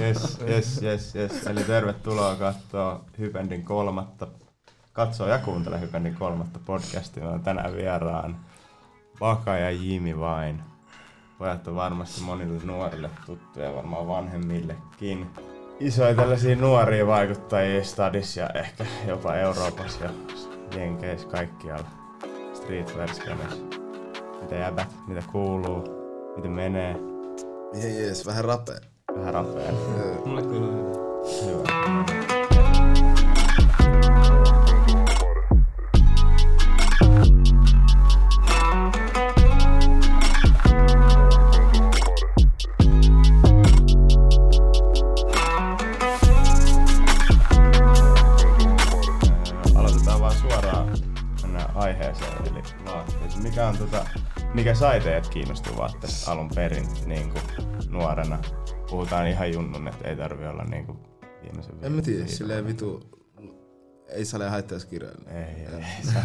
Yes, yes, yes, yes. Eli tervetuloa katsoa Hypendin kolmatta. Katsoa ja kuuntele Hypendin kolmatta podcastia. on tänään vieraan Vaka ja Jimi vain. Pojat on varmasti monille nuorille tuttuja, varmaan vanhemmillekin. Isoja tällaisia nuoria vaikuttajia stadissa ja ehkä jopa Euroopassa ja Jenkeissä kaikkialla. Streetwear-skenessä. Mitä jäbät, mitä kuuluu, miten menee. Jees, vähän rapea. Vähän rapea. Mulle hyvin. Hyvä. Vaan suoraan aiheeseen, eli. Mikä, on tota, mikä sai teidät kiinnostua vaatteista alun perin niin kuin nuorena? Puhutaan ihan junnun, että ei tarvi olla niin kuin viimeisen En mä tiedä, silleen vitu... Ei saa haittaisi kirjoilla. Ei, ei, ei saa.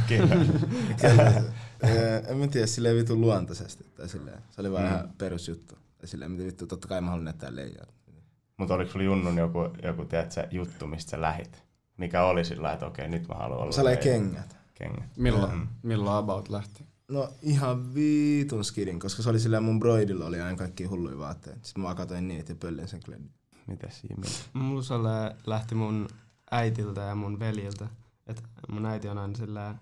Eh, en mä tiedä, silleen vitu luontaisesti. Tai silleen. Se oli vaan Mm. ihan perusjuttu. Tai silleen, mitä vittu, totta kai mä haluan näyttää leijaa. Mutta oliko sulla junnun joku, joku tiedätkö, juttu, mistä sä lähit? Mikä oli sillä, että okei, nyt mä haluan olla leija? kengät. Kengät. Milloin, Mm. milloin about lähti? No ihan viitun skidin, koska se oli silleen mun broidilla oli aina kaikki hulluja vaatteita. Sitten mä katsoin niitä ja pöllin sen kledin. Mitäs Jimi? Musalle lähti mun äitiltä ja mun veljiltä. Et mun äiti on aina sillä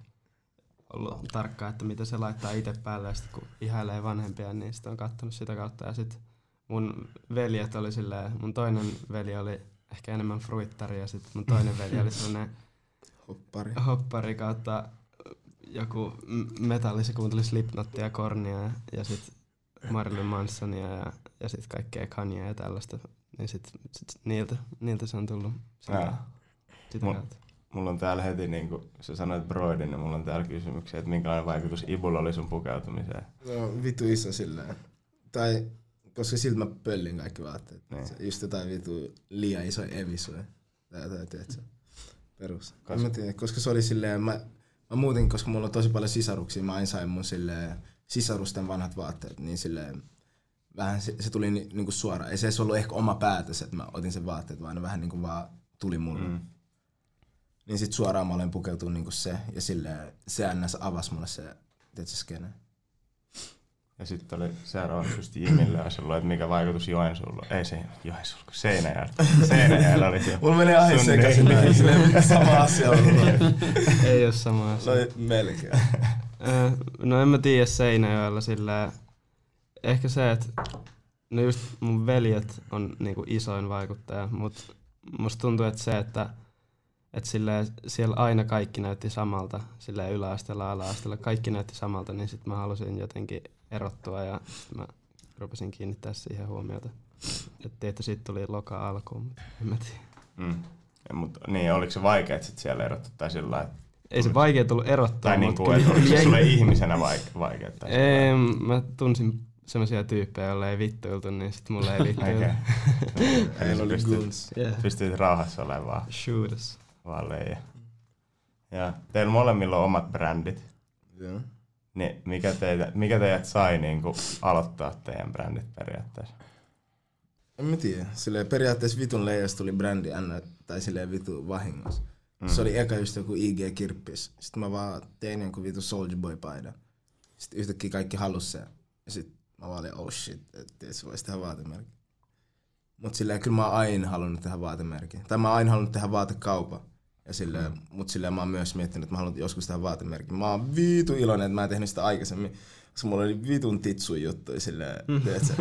ollut tarkka, että mitä se laittaa itse päälle ja sit kun ihailee vanhempia, niin sitten on kattonut sitä kautta. Ja sit mun veljet oli silleen, mun toinen veli oli ehkä enemmän fruittari ja sitten mun toinen veli oli sellainen Hoppari. hoppari kautta joku metalli, se kuunteli Slipknottia ja Kornia ja, ja sitten Marilyn Mansonia ja, ja sitten kaikkea Kanye ja tällaista. Niin sit, sit niiltä, niiltä se on tullut sitä, sitä Mu- kautta. Mulla on täällä heti, niin kun sä sanoit broidin, niin mulla on täällä kysymyksiä, että minkälainen vaikutus Ibulla oli sun pukeutumiseen. No vitu iso silleen. Tai koska siltä mä pöllin kaikki vaatteet. Niin. Se Just jotain vitu liian iso evisoja. Tai tai tiedätkö? Perus. Koska- En mä tiedä, koska se oli silleen, mä, mä muutenkin, koska mulla on tosi paljon sisaruksia, mä aina sain mun silleen sisarusten vanhat vaatteet, niin silleen vähän se, se tuli ni, niinku suoraan. Ei se edes ollut ehkä oma päätös, että mä otin sen vaatteet, vaan ne vähän niinku vaan tuli mulle. Mm. Mm. Niin sit suoraan mä olen pukeutunut niinku se, ja silleen se ns. avasi mulle se, tiedätkö, skene. Ja sitten oli seuraavaksi just Jimille olisi ollut, että mikä vaikutus Joensuulla, ei se Joensuulla, kun Seinäjällä. Seinäjällä oli se. Mulla menee aihe sekaisin, mitä sama asia on. Ei ole sama asia. No melkein. No en mä tiedä Seinäjoella sillä ehkä se, että no just mun veljet on niinku isoin vaikuttaja, mutta musta tuntuu, että se, että et silleen, siellä aina kaikki näytti samalta, silleen yläasteella, ala-asteella, kaikki näytti samalta, niin sitten mä halusin jotenkin erottua ja mä rupesin kiinnittää siihen huomiota. Että että siitä tuli loka alkuun, mutta en mä tiedä. Mm. Ja, mutta, niin, oliko se vaikea sit siellä erottaa tai sillä lailla, että Ei se vaikea tullut erottaa, Tai niin kuin, että kyllä oliko se sulle ihmisenä vaike- sillä Ei, mä tunsin semmoisia tyyppejä, joille ei vittuiltu, niin sit mulle ei vittuiltu. Okei. Eli Heillä oli yeah. pystyt rauhassa olemaan vaan, Leija. Ja teillä molemmilla on omat brändit. Joo. Niin mikä, teitä, mikä teidät sai niin kuin, aloittaa teidän brändit periaatteessa? En mä tiedä. Silleen periaatteessa vitun leijasta tuli brändi N, tai silleen vitu vahingossa. Mm. Se oli eka just joku IG Kirppis. Sitten mä vaan tein jonkun vitu Soulja Boy paidan. Sitten yhtäkkiä kaikki halus sen. Ja sit mä vaan olin, oh shit, että se voisi tehdä vaatemerkin. Mut silleen kyllä mä oon aina halunnut tehdä vaatemerkin. Tai mä oon aina halunnut tehdä vaatekaupan. Ja silleen, mm. mut silleen mä oon myös miettinyt, että mä haluan joskus tehdä vaatemerkin. Mä oon vitu iloinen, että mä en tehnyt sitä aikaisemmin. Koska mulla oli vitun titsu juttuja silleen, tiedätkö?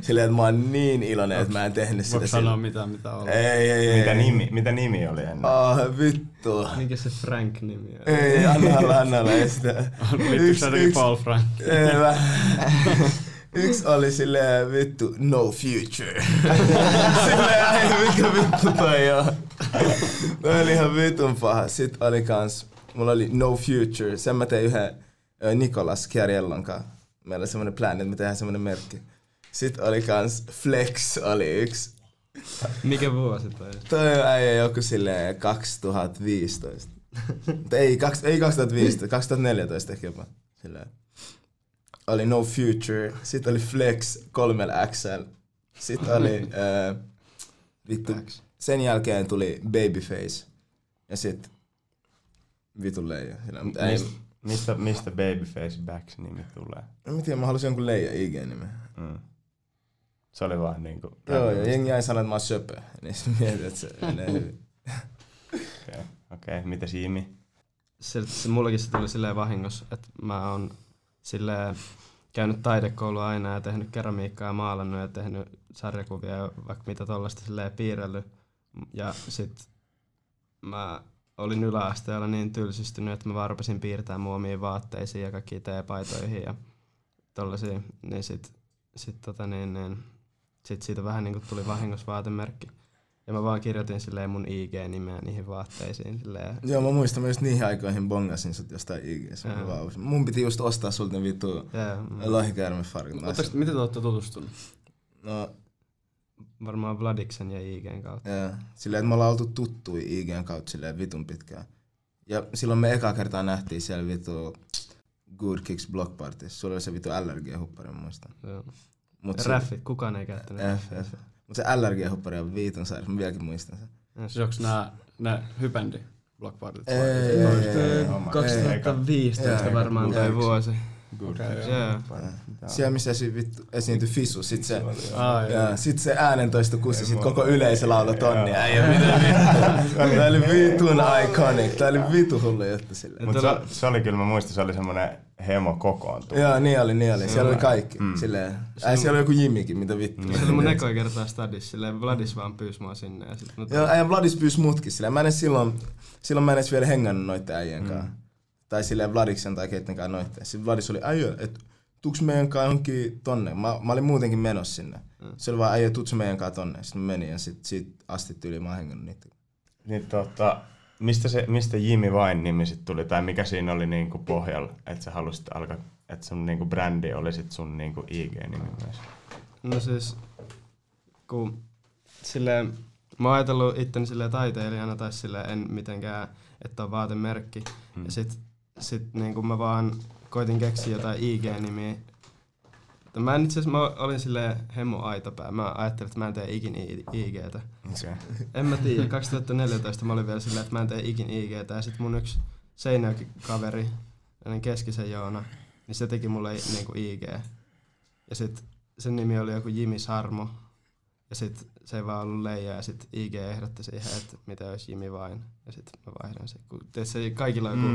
silleen, että mä oon niin iloinen, että mä en tehnyt sitä Voiko sanoa mitä, mitä on? Ei, ei, ei. Mitä nimi, mitä nimi oli ennen? Ah, vittu. Mikä se Frank-nimi on? Ei, anna olla, anna olla. Liittyykö se jotenkin Paul Frank? Ei, mä. Yksi oli silleen vittu no future. silleen ai mikä vittu toi on. Toi oli ihan vitun paha. Sitten oli kans, mulla oli no future. Sen mä tein yhden Nikolas Chiariellon kanssa. Meillä oli semmonen plan, että me tehdään semmonen merkki. Sitten oli kans Flex oli yksi. Mikä vuosi toi? Toi on äijä joku silleen 2015. Mutta ei, kaks, ei 2015, 2014 ehkä jopa. Silleen. Oli No Future, sitten oli Flex 3XL, sitten oli, äh, vittu, sen jälkeen tuli Babyface. Ja sit vitun leija. Sillä, mutta ei, Mist, mistä, mistä Babyface Backs nimi tulee? en mä tiedä, mä halusin jonkun leija IG-nimen. Mm. Se oli vaan niinku... Joo, ja jengi aina sanoo, että mä oon söpö. Niin sit mietin, että se menee hyvin. Okei, okay. okay. mitäs Jimi? se, se mullakin se tuli silleen vahingossa, että mä oon silleen käynyt taidekoulua aina ja tehnyt keramiikkaa ja maalannut ja tehnyt sarjakuvia ja vaikka mitä tollaista silleen piirrellyt. Ja sit mä olin yläasteella niin tylsistynyt, että mä vaan rupesin piirtämään mun omiin vaatteisiin ja kaikkiin teepaitoihin ja tollasia. Niin sit, sit, tota niin, niin, sit siitä vähän niinku tuli vahingossa vaatemerkki. Ja mä vaan kirjoitin silleen mun IG-nimeä niihin vaatteisiin silleen. Joo, mä muistan myös niihin aikoihin bongasin sut jostain. Wow. Mun piti just ostaa sulta ne vittu Ja, mm, lohikäärmefarkut. Miten te olette tutustunut? No, varmaan Vladiksen ja IGn kautta. joo. Silleen, että me ollaan oltu tuttui IGn kautta silleen vitun pitkään. Ja silloin me eka kertaa nähtiin siellä vittu Good Kicks Block Parties. Sulla oli se vittu LRG-huppari, mä muistan. Joo. Mut se, Räffit, kukaan ei käyttänyt. F, F. Mut se LRG-huppari on vitun sairas, mä vieläkin muistan sen. Yes. Siis onks nää, nää hypendi block partit? Ei, ei, ei, ei. Oma- 2015 Ei. varmaan Ei. vuosi. Good. Siellä missä esi- vittu esiintyi Fisu, sit se, ja sit se äänentoisto kussi, sit koko yleisö lauloi tonnia. Joo. Äijä, mitä vittu. Tää oli vitun iconic, tää oli vitu hullu juttu silleen. Mutta se, se, oli kyllä, mä muistan, se oli semmonen hemo kokoontuma. Joo, niin oli, niin oli. Siellä oli kaikki. Mm. Silleen. Ai, siellä oli joku Jimikin, mitä vittu. Se oli mun ekoja kertaa stadissa, silleen Vladis vaan pyysi mua sinne ja sit mut Joo, äijän Vladis pyysi mutkin silleen. Mä en silloin, silloin mä en edes vielä hengannut noitten äijän kanssa. Tai silleen Vladiksen tai keitten kanssa noitten. Sitten Vladis oli, äijä, et tuuks meidän kanssa johonkin tonne? Mä, mä olin muutenkin menossa sinne. Se oli vaan, äijä, tuuks meidän kanssa tonne? Sitten mä menin ja sit, siitä asti yli mä oon hengannut niitä. Niin tota, mistä, se, mistä Jimmy Vain nimi sit tuli, tai mikä siinä oli niinku pohjalla, että sä halusit alkaa, että sun niinku brändi oli sit sun niinku IG-nimi myös? No siis, kun silleen, mä oon ajatellut itteni silleen taiteilijana tai silleen en mitenkään, että on vaatemerkki. Mm. Ja sit, sit niin kun mä vaan koitin keksiä jotain IG-nimiä. Mä en itse asiassa, mä olin silleen hemmo aitopää. Mä ajattelin, että mä en tee ikin IGtä. Okay. En mä tiedä, 2014 mä olin vielä silleen, että mä en tee ikin IGtä. Ja sit mun yksi Seinäjoki kaveri, ennen keskisen Joona, niin se teki mulle niinku IG. Ja sit sen nimi oli joku Jimi Sarmo. Ja sit se ei vaan ollut Leija ja sit IG ehdotti siihen, että mitä olisi Jimi vain. Ja sit mä vaihdan se. Kun tietysti kaikilla on joku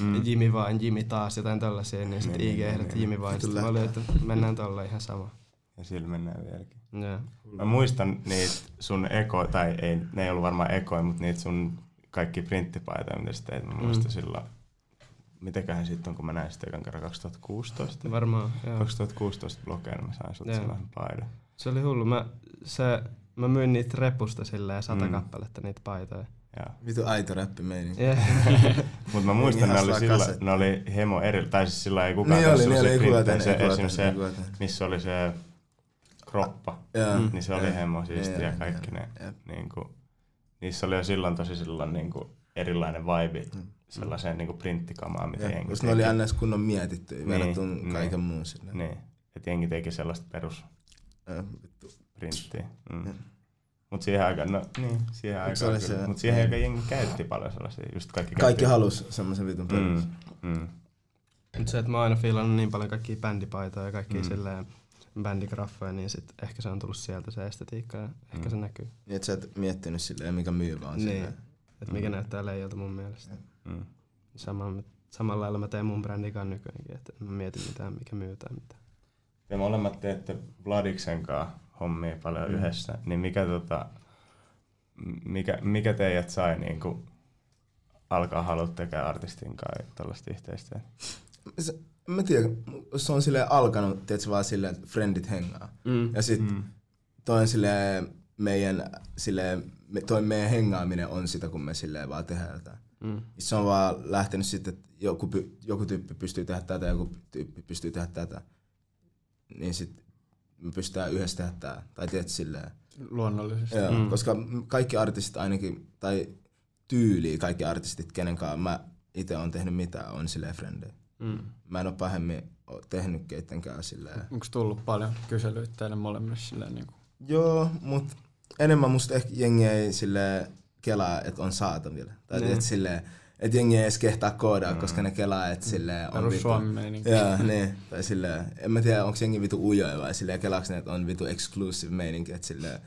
Mm, mm. Jimi vain, Jimi taas, jotain tällaisia, niin sit Niin, IG ehdotti. Jimi vain. Sitten mä olin, että mennään tolla ihan sama. Ja sillä mennään vieläkin. Joo. Mä muistan niitä sun eko, tai ei, ne ei ollut varmaan ekoja, mutta niitä sun kaikki printtipaitoja, mitä sä teit. Mä muistan Mm. silloin, mitäköhän sitten on, kun mä näin sitä ekan kerran 2016. Varmaan, joo. 2016 blogeina mä sain sulta Joo. sellaisen paidan. Se oli hullu. Mä, se, mä myin niitä repusta silleen sata Mm. kappaletta niitä paitoja. Ja. Vitu aito räppi meininki. Yeah. Mutta mä muistan, ne oli, sillä, ne oli hemo eri, tai siis sillä ei kukaan Niin oli, niin oli, ei kukaan se, ei kukaan se, missä oli se kroppa. Mm. niin se oli Joo. hemo siistiä Joo, ja kaikki ne. Jep. Niinku, niissä oli jo silloin tosi silloin niinku erilainen vibe Mm. sellaiseen niinku printtikamaan, mitä Jep, jengi Koska ne oli ns. kunnon mietitty Niin, verrattuna niin. kaiken muun sinne. Niin, että jengi teki sellaista. Joo, vittu. Mm. Mut siihen aikaan, no niin, siihen se aikaan oli kyllä. se- Mut siihen niin. aikaan jengi käytti paljon sellaisia, just kaikki Kaikki käytti. halus semmoisen vitun perus. Mm, mm. Mut se, että mä oon aina fiilannut niin paljon kaikkia bändipaitoja ja kaikkia Mm. silleen bändigraffoja, niin sit ehkä se on tullut sieltä se estetiikka ja ehkä Mm. se näkyy. Niin et sä et miettinyt silleen, mikä myyvä on Niin. silleen. Että mikä Mm. näyttää leijalta mun mielestä. Mm. Sama, samalla lailla mä teen mun brändikaan nykyäänkin, että mä mietin mitään, mikä myy tai mitä. Te molemmat teette Vladiksen kanssa hommia paljon mm. yhdessä, niin mikä, tota, mikä, mikä teidät sai niinku alkaa halua tekemään artistin kanssa tällaista yhteistyötä? Se, mä tiedän, se on silleen alkanut, tiedätkö, vaan silleen, että friendit hengaa. Mm. Ja sit Mm. toi on silleen meidän, silleen, me, toi meidän hengaaminen on sitä, kun me silleen vaan tehdään jotain. Mm. Se on vaan lähtenyt sitten, että joku, joku tyyppi pystyy tehdä tätä, joku tyyppi pystyy tehdä tätä. Niin sit me pystytään yhdessä tehdä tää. Tai tiedät silleen. Luonnollisesti. Joo, Mm. koska kaikki artistit ainakin, tai tyyli kaikki artistit, kenen kanssa mä itse on tehnyt mitään, on silleen frendejä. Mm. Mä en oo pahemmin tehnyt keittenkään silleen. Onko tullut paljon kyselyitä teille molemmille silleen niin kuin, Joo, mut enemmän musta ehkä jengi ei sille kelaa, että on saatavilla. Tai Niin. että sille, että jengi ei edes kehtaa koodaa, koska ne kelaa, että sille on vitu. Meininki. Joo, niin. Tai sille, en mä tiedä, onko jengi vitu ujoja vai sille kelaaks ne, että on vitu exclusive meininki, että sille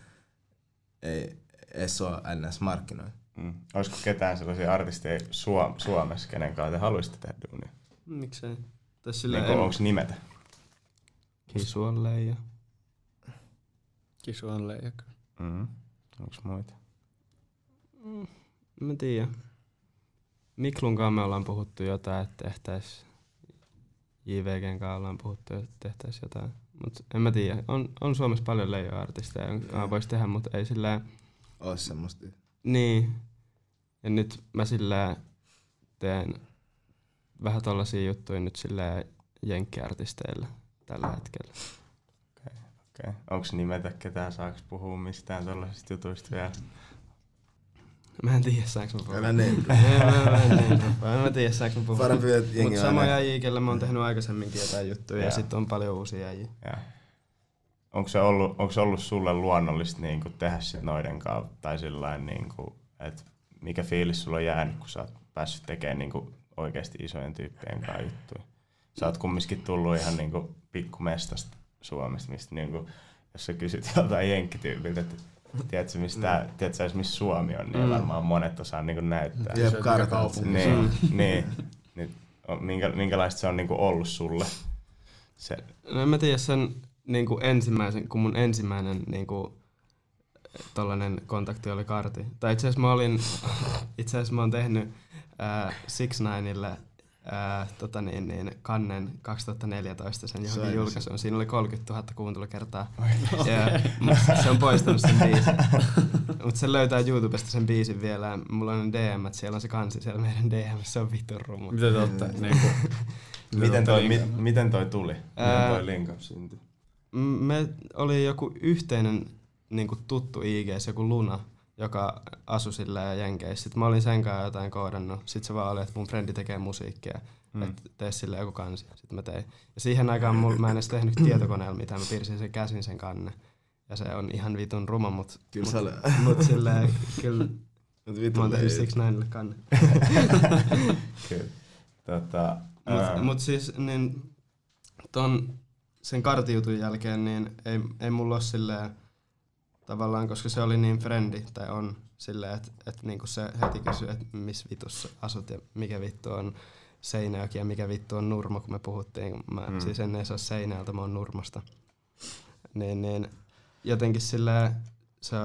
ei edes ole ns. markkinoilla. Mm. Olisiko ketään sellaisia artisteja Suom- Suomessa, kenen kanssa te haluaisitte tehdä duunia? Miksei? Tai Niin silleen, kuin, en- onko nimetä? Kisualle ja... Kisu on leijakka. Mm. Onko muita? En mä tiedä. Miklun kanssa me ollaan puhuttu jotain, että tehtäis JVGn kanssa ollaan puhuttu, että tehtäis jotain. Mut en mä tiedä. On, on Suomessa paljon leijo-artisteja, jonka voisi tehdä, mutta ei sillä Ois semmoista. Niin. Ja nyt mä sillä teen vähän tollasia juttuja nyt sillä jenkkiartisteille tällä hetkellä. Okei. Okay. Onko nimetä ketään, saaks puhua mistään tuollaisista jutuista vielä? Mä en tiedä, saanko mä puhua. Älä niin. Ei, mä, mä, en en mä tiedä, saanko mä puhua. Parempi, että jengi Mutta samoja aina- äijä, kelle mä oon tehnyt aikaisemminkin jotain juttuja ja sitten on paljon uusia. Ja. Onko se ollut, onko se ollut sulle luonnollista niin kuin tehdä sit noiden kanssa, tai sillain, niin kuin, että mikä fiilis sulla on jäänyt, kun sä oot päässyt tekemään niin kuin oikeasti isojen tyyppien kanssa juttuja? Sä oot kumminkin tullut ihan niin kuin pikkumestasta Suomesta, mistä niin kuin, jos sä kysyt joltain jenkkityypiltä, että tiedätkö, mistä, mm. tiedätkö missä Suomi on, niin Mm. varmaan monet osaa niin kuin näyttää. Jep, Se, mikä kartat. kaupunki Niin, niin. Nyt, on- minkä, minkälaista se on niin kuin ollut sulle? Se, No en mä tiedä sen niin kuin ensimmäisen, kun mun ensimmäinen niin kuin, tollanen kontakti oli Karti. Tai itse asiassa mä olin, itse asiassa mä oon tehnyt äh, Six Nineille äh, tota niin, niin, kannen 2014 sen johonkin Sai julkaisuun. Siinä oli 30 000 kuuntelukertaa. ja, mut se on poistanut sen biisin. Mutta se löytää YouTubesta sen biisin vielä. Mulla on DM, että siellä on se kansi siellä meidän DM, se on vitun rumu. Miten te ootte? Niinku, miten, te toi, ootte mi, miten toi tuli? Miten Ää, toi linkaus syntyi? Me oli joku yhteinen niin tuttu IGs, joku Luna, joka asui sillä Jenkeissä. Sitten mä olin sen kanssa jotain koodannut. Sitten se vaan oli, että mun frendi tekee musiikkia. Mm. Että tee sille joku kansi. Sitten mä tein. Ja siihen aikaan mul, mä en edes tehnyt tietokoneella mitään. Mä piirsin sen käsin sen kanne. Ja se on ihan vitun ruma, mut, Kyllä mut, oli. mut silleen, kyllä Mut mä vittu oon tehnyt ei- Six Ninelle kanne. Kyllä. Tota, Mut, ää, mut siis niin, ton, sen kartijutun jälkeen niin ei, ei mulla ole silleen, tavallaan, koska se oli niin frendi, tai on silleen, että et niinku se heti kysyi, että missä vitussa asut ja mikä vittu on Seinäjoki ja mikä vittu on Nurmo, kun me puhuttiin. Mä Mm. siis en edes ole Seinäjältä, mä oon Nurmasta. Niin, niin jotenkin silleen se,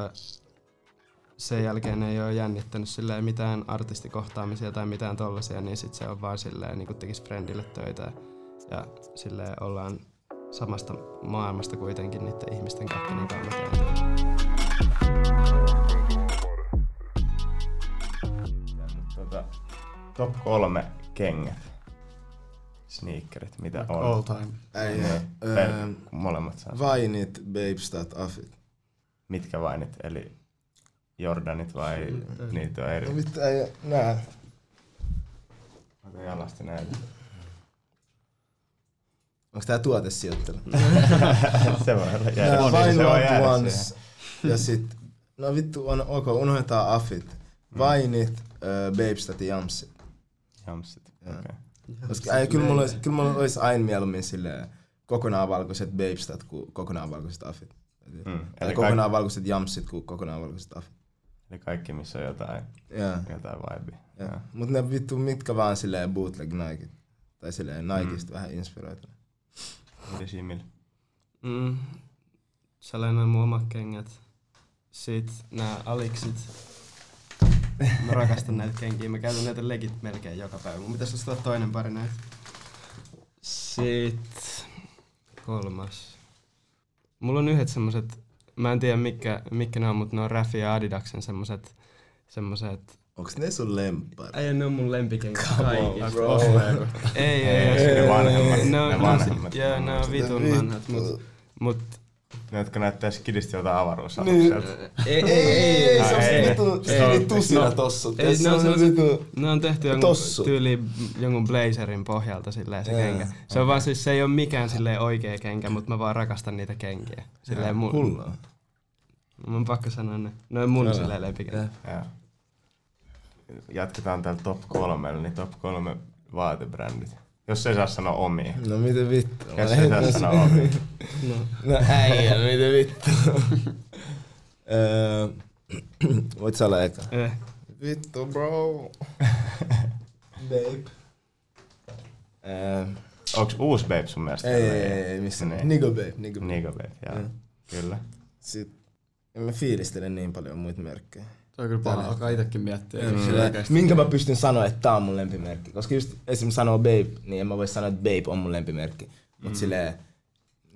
sen jälkeen ei ole jännittänyt silleen mitään artistikohtaamisia tai mitään tollasia, niin sit se on vaan silleen niin tekis friendille töitä ja silleen ollaan samasta maailmasta kuitenkin niiden ihmisten kanssa, niin mä teen tota, top kolme kengät. Sneakerit, mitä on. all time. Ei, per- molemmat saa. Vainit, Babestat, Afit. Mitkä vainit, eli Jordanit vai niitä on eri? No vittu ei nää. Ota jalasti näitä. Onks tää tuotesijoittelu? se voi olla jäädä. Vain se jäädä Ones. siihen. Ja sit, no vittu on ok, unohdetaan Afit. Vainit, öö, Babestat ja Jamsit. Jamsit. Joo. Okay. Koska ei, kyllä mulla, olisi, kyllä mulla olisi aina mieluummin silleen kokonaan valkoiset Babestat kuin kokonaan valkoiset Afit. Mm. Tai Eli, kokonaan kaikki, valkoiset Jamsit kuin kokonaan valkoiset Afit. eli kaikki, missä on jotain, Joo. jotain vibea. Ja. Joo. Mut ne vittu mitkä vaan silleen bootleg Nike. Tai silleen Nikeista vähän inspiroitunut. Jimil. Mm, sellainen mun omat kengät. Sitten nämä aliksit. Mä rakastan näitä kenkiä. Mä käytän näitä legit melkein joka päivä. Mun pitäisi ostaa toinen pari näitä. Sitten kolmas. Mulla on yhdet semmoset, mä en tiedä mikä, mikä ne on, mutta ne on Raffi ja Adidaksen semmoset, semmoset, Onks ne sun lempari? ei ne on mun lempikengät Come on, kaikista. bro. Ei, ei, Ei, ei. ne vanhemmat. Ne on, Ne vanhemmat. joo, ne on vitun vanhat, mut, mut Ne, jotka näyttää skidistä jotain Niin. avaruusalukselta. ei, ei, ei, ei, se on vittu tusina No, tossa. ei, Se ne on. Ne tehty jonkun tyyli jonkun blazerin pohjalta silleen se kenkä. Se on vaan siis, se ei ole mikään silleen oikea kenkä, mutta mä vaan rakastan niitä kenkiä. Silleen mun, Hullaa. Mun on pakko sanoa ne. Ne on mun silleen lempikäyttö. Jatketaan täällä top kolmella, niin top kolme vaatebrändit. Jos ei saa sanoa omia. No miten vittu? Jos ei saa sanoa omia. No. No äijä, miten vittu? Öö, Voit sä olla eka? Eh. Vittu bro. Babe. Öö, Onks uusi babe sun mielestä? ei, ei, ei, ei missään. Niin. Nigo babe, nigo babe. Nigo babe, joo. Mm. Kyllä. Sitten en mä fiilistele niin paljon muita merkkejä. On kyllä paha, alkaa itekin miettiä. Mm. Mm. Sillä, minkä mä pystyn sanoa, että tää on mun lempimerkki. Koska just esimerkiksi sanoo babe, niin en mä voi sanoa, että babe on mun lempimerkki. Mut silleen,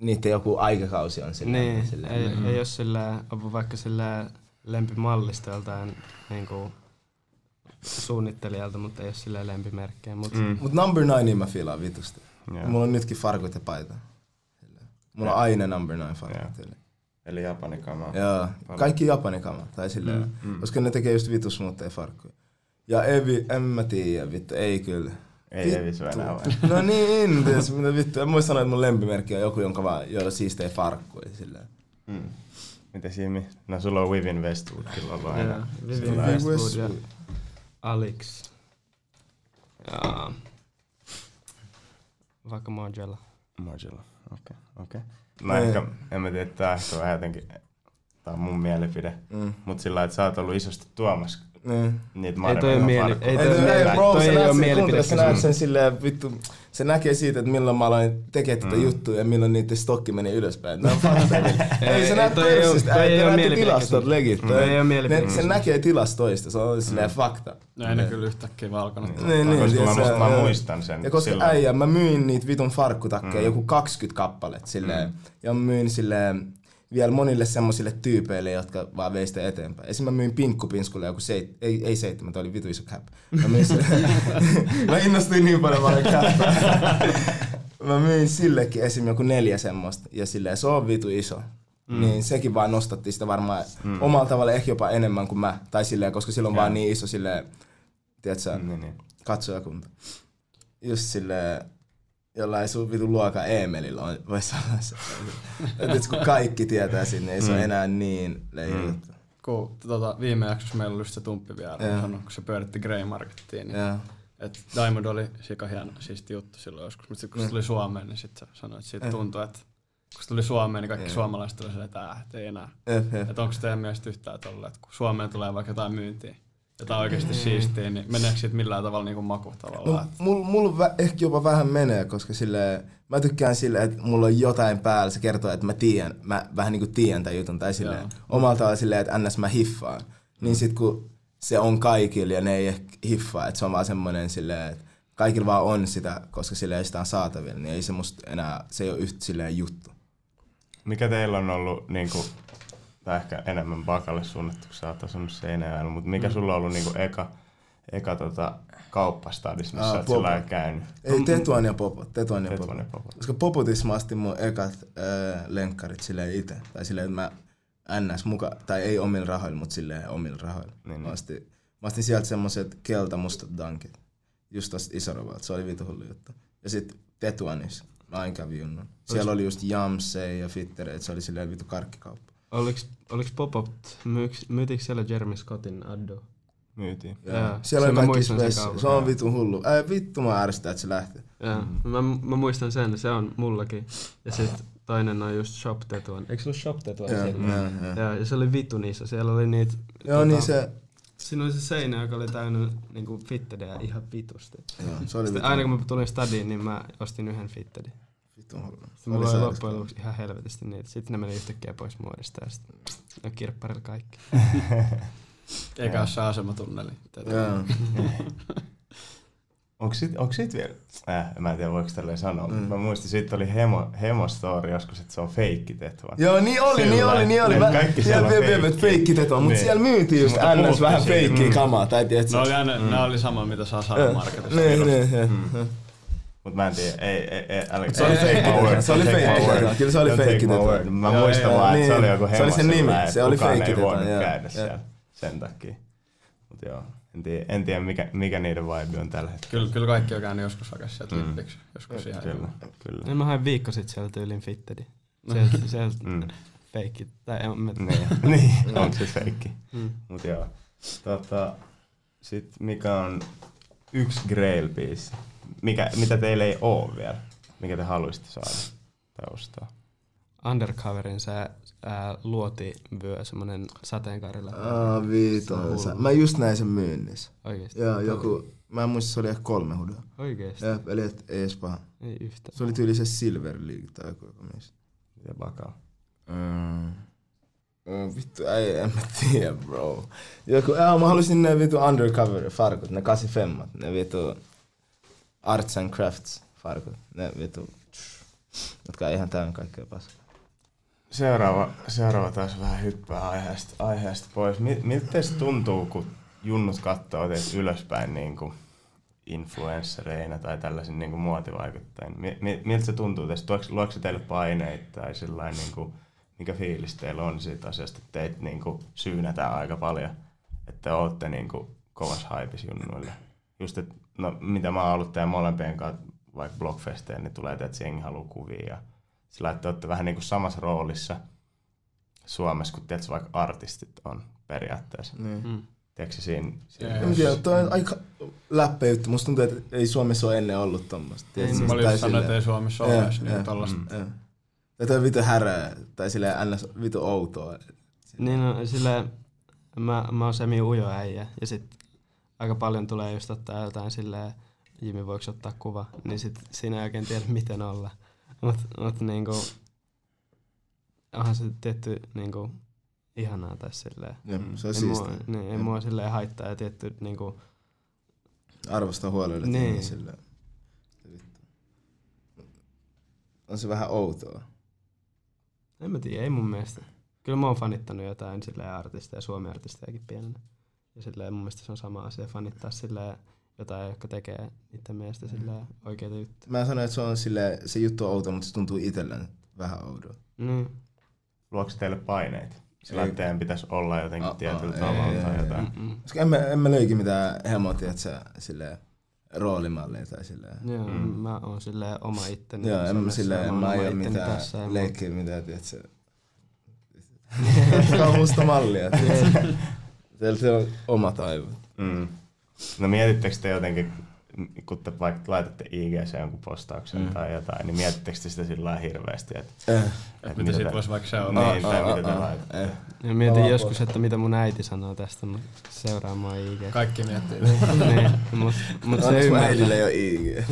niiden joku aikakausi on silleen. Niin, silleen ei, ei oo silleen, on vaikka silleen lempimallista joltain niinku suunnittelijalta, mutta ei oo silleen lempimerkkejä. Mut Mm. Mut number nine mä fiilaan vitusti. Joo. Mulla on nytkin farkut ja paita. Mulla on aina number nine farkut. silleen. Eli japanikamaa. Joo, kaikki japanikama. Tai silleen, Mm, mm. koska ne tekee just vitu smoothia farkkuja. Ja Evi, en mä tiedä, vittu, ei kyllä. Ei Vittu. Evi sua enää vai? No niin, ties, mitä vittu. En voi sanoa, että mun lempimerkki on joku, jonka vaan, jolla siistee farkkuja. Silleen. Mm. Mites Jimmy? No sulla on Vivian Westwood kyllä ollut aina. On- Westwood ja Alex. Ja vaikka Margella. Margiela. Okei, okei. Mä Niin. ehkä, en mä tiedä, tää ehkä vähän jotenkin, tää on mun mielipide. Mm. Mut sillä lailla, että sä oot ollut isosti tuomassa Niin. niitä Ei toi Marvel mieli- farkkuja. ei Ei, toi toi, mieli- ei, toi sä ei näet oo sen, mielipide sä näet kysymys. sen silleen, vittu, se näkee siitä, että milloin mä aloin tekemään tätä Mm. juttua ja milloin niiden stokki meni ylöspäin. On fakta. ei, Ei, se ei oo- pörssistä, toi ei ei, näette mielipide tilastot legit. Toi ei mielipide ne, se kysymys. näkee tilastoista, se on silleen fakta. No ei ne kyllä yhtäkkiä valkonut. Niin, niin, koska mä, mä muistan sen. Ja koska silloin. äijä, mä myin niitä vitun farkkutakkeja, Mm. joku 20 kappaletta silleen. Mm. Ja mä myin silleen vielä monille semmosille tyypeille, jotka vaan vei sitä eteenpäin. Esim. mä myin pinkkupinskulle joku seit, ei, ei seitsemän, toi oli vitu iso cap. Mä, myin sille, mä innostuin niin paljon vaan cap. mä myin sillekin esim. joku neljä semmoista. Ja silleen, se on vitu iso. Mm. Niin sekin vaan nostatti sitä varmaan mm. omalla tavalla ehkä jopa enemmän kuin mä. Tai silleen, koska silloin on Joo. vaan niin iso silleen, tiedätkö, Niin, niin. katsojakunta. Just silleen, jollain sun vitun luokan Eemelillä on, voisi sanoa kun kaikki tietää sinne, ei se ole enää niin leijä Mm. Kun tota, viime jaksossa meillä oli just se tumppi vielä, sanoi, kun se pyöritti Grey Markettiin, niin. Et Diamond oli sika hieno siisti juttu silloin joskus, mutta sitten kun se tuli Suomeen, niin sitten sanoi, että siitä tuntui, että kun se tuli Suomeen, niin kaikki Eh. suomalaiset tuli silleen, että, äh, ei enää. Jep, jep. Että onko teidän mielestä yhtään tolla, että kun Suomeen tulee vaikka jotain myyntiä, jotain oikeasti siistiä, niin meneekö siitä millään tavalla niin kuin maku No, tavallaan? mulla mul vä- ehkä jopa vähän menee, koska sille mä tykkään sille, että mulla on jotain päällä, se kertoo, että mä tiedän, mä vähän niinku tiedän tämän jutun, tai sille omalla tavalla silleen, että ns mä hiffaan. Niin sit kun se on kaikilla ja ne ei ehkä hiffaa, että se on vaan semmoinen silleen, että kaikilla vaan on sitä, koska sille ei sitä on saatavilla, niin ei se musta enää, se ei ole yhtä silleen juttu. Mikä teillä on ollut, niinku, tai ehkä enemmän Bakalle suunnattu, kun sä oot asunut Seinäjoella, mutta mikä mm. sulla on ollut niinku eka, eka tota, kauppastadis, missä Aa, oot sillä käynyt? Ei, Tetuan ja Popot, Tetuan ja Tetuan Popot. ja Popot. Koska Popotissa mä astin mun ekat äh, lenkkarit silleen itse. Tai silleen, että mä ns muka, tai ei omilla rahoilla, mutta silleen omilla rahoilla. Niin, Niin, niin. mä, astin, mä astin sieltä semmoset keltamustat dankit. Just tosta Isorovalta, se oli vitu hullu juttu. Ja sit Tetuanissa, mä aina kävin. Siellä oli just jamseja ja fittereitä, se oli silleen vitu karkkikauppa. Oliks, oliks Pop-Up, myytiinkö siellä Jeremy Scottin Addo? Myytiin. Ja Joo, siellä mä kaikki spessi. Se on vitu hullu. Ei vittu mä ärsytää, että se lähti. Joo, Mm. mä, mä muistan sen, se on mullakin. Ja sit toinen on just Shop Tetuan. Eikö se ollut Shop Tetuan Joo, siellä? joo, joo. Joo, ja se oli vittu niissä. Siellä oli niitä... Joo, niin se, Siinä oli se seinä, joka oli täynnä niinku fittedejä ihan vitusti. joo, se oli Sitten aina kun mä tulin stadiin, niin mä ostin yhden fittedin. Hullu. Se mulla oli sairas loppujen lopuksi ihan helvetisti niitä. Sitten ne meni yhtäkkiä pois muodista ja sitten no kirpparilla kaikki. Eikä ole se asematunneli. Onko sit, onko sit vielä, äh, mä en tiedä voiko tälleen sanoa, mm. mutta mä muistin, siitä oli hemo, hemostori joskus, että se on feikki tetua. Joo, niin oli, niin Sillä oli, niin oli. Mä, kaikki siellä on feikki. feikki teto, mutta Niin. siellä myytiin just Mutta ns vähän feikkiä mm. kamaa, tai tiedätkö? Ne oli, aina, mm. ne oli sama, mitä saa saada marketissa. Niin, niin, niin. Mutta mä en tiedä, ei, ei, ei, älä, Se oli tetua, word, se oli tetua, kyllä se oli tetua. word. Mä muistan vaan, että se niin. oli joku Se oli se nimi, se oli kukaan feikki ei voinut käydä siellä sen takia. Mut joo, en tiedä, en tiedä mikä, mikä niiden vibe on tällä hetkellä. Kyllä, kyllä kaikki on käynyt joskus hakea sieltä Mm. lippiksi. Joskus ihan Kyllä, kyllä. Ja mä hain viikko sitten sieltä tyylin fittedi. Sieltä, sieltä Mm. feikki. Tai en mä Niin, niin. onko se feikki. Mm. Mut joo. Tota, sit mikä on yksi grail biisi? Mikä, mitä teillä ei oo vielä? Mikä te haluaisitte saada tai ostaa? Undercoverin se ää, luotivyö, semmonen sateenkaarilla. Aa, Se viito. on Sä- hullu. Mä just näin sen myynnissä. Oikeesti. Joo, joku, mä en muista, se oli ehkä kolme hudoa. Oikeesti. Jep, eli et, ei edes paha. Ei yhtään. Se oli tyyli se Silver League tai joku, joku mistä. Miten vakaa? Mm. Mm, vittu, ei, en mä tiedä, bro. Joku, ää, mä halusin ne vittu undercover farkut, ne 85, ne vittu arts and crafts farkut, ne vittu, jotka ihan täynnä kaikkea paskaa. Seuraava, seuraava taas vähän hyppää aiheesta, aiheesta pois. Mi- Miltä teistä tuntuu, kun junnut katsoo teitä ylöspäin niin kuin influenssereina tai tällaisin niin kuin muotivaikuttajina? Mi- mi- miltä se tuntuu? Tuoks, luokse se teille paineita tai sellainen, niin kuin, mikä fiilis teillä on siitä asiasta, että teitä niin kuin syynätään aika paljon, että te olette niin kuin kovas haipis junnuille? Just, että no, mitä mä oon ollut teidän molempien kanssa vaikka blogfesteen, niin tulee, että jengi haluaa kuvia ja sillä että te olette vähän niin kuin samassa roolissa Suomessa, kun tiedätkö, vaikka artistit on periaatteessa. Niin. Mm. Tiedätkö siinä? siinä En tiedä, toi on aika läppä juttu. Musta tuntuu, että ei Suomessa ole ennen ollut? Ei, Mä olin sanoin, että ei Suomessa ole edes niin joo. tollasta. Mm. Ja toi on vitu härää, tai silleen ns. vitu outoa. Niin no, silleen, mä, mä oon semi ujo äijä ja sit aika paljon tulee just ottaa jotain silleen, Jimmy voiko ottaa kuva, niin sit siinä ei oikein tiedä miten olla. Mut, mut niinku, onhan se tietty niinku ihanaa tai silleen. Jep, se on Ei mua, siistiä. niin, ei mua silleen haittaa ja tietty niinku, Arvosta huolella Niin. niin. silleen. On se vähän outoa. en mä tiedä, ei mun mielestä. Kyllä mä oon fanittanut jotain silleen artisteja, suomi-artistejakin pienenä. Ja silleen mun mielestä se on sama asia fanittaa silleen jotain, jotka tekee niiden mielestä silleen oikeita juttuja. Mä sanoin, että se on sille, se juttu on outo, mutta se tuntuu itselleni vähän oudolta. Niin. Luokse teille paineita? Sillä Ei. teidän pitäisi olla jotenkin Aa, tietyllä ei, tavalla ei, tai ei, jotain. Mm-mm. Koska en mä, en mä löikin mitään hemotia, että se silleen roolimallia tai silleen. Joo, Mm. mm. mä oon silleen oma itteni. Joo, en mä silleen, mä aio mitään tässä leikkiä mitään, tiedätkö? Tämä on musta mallia. se on omat aivot. Mm. No mietittekö te jotenkin, kun te vaikka laitatte IGC jonkun postauksen Mm. tai jotain, niin mietittekö te sitä sillä lailla hirveästi, että, Eh. Että mitä siitä voisi vaikka seurata. Niin, tai mitä te laitatte? eh. Ja mietin joskus, että mitä mun äiti sanoo tästä, mutta seuraa mua IG. Kaikki miettii. niin, mut, mut se ymmärtää. ei ole IG.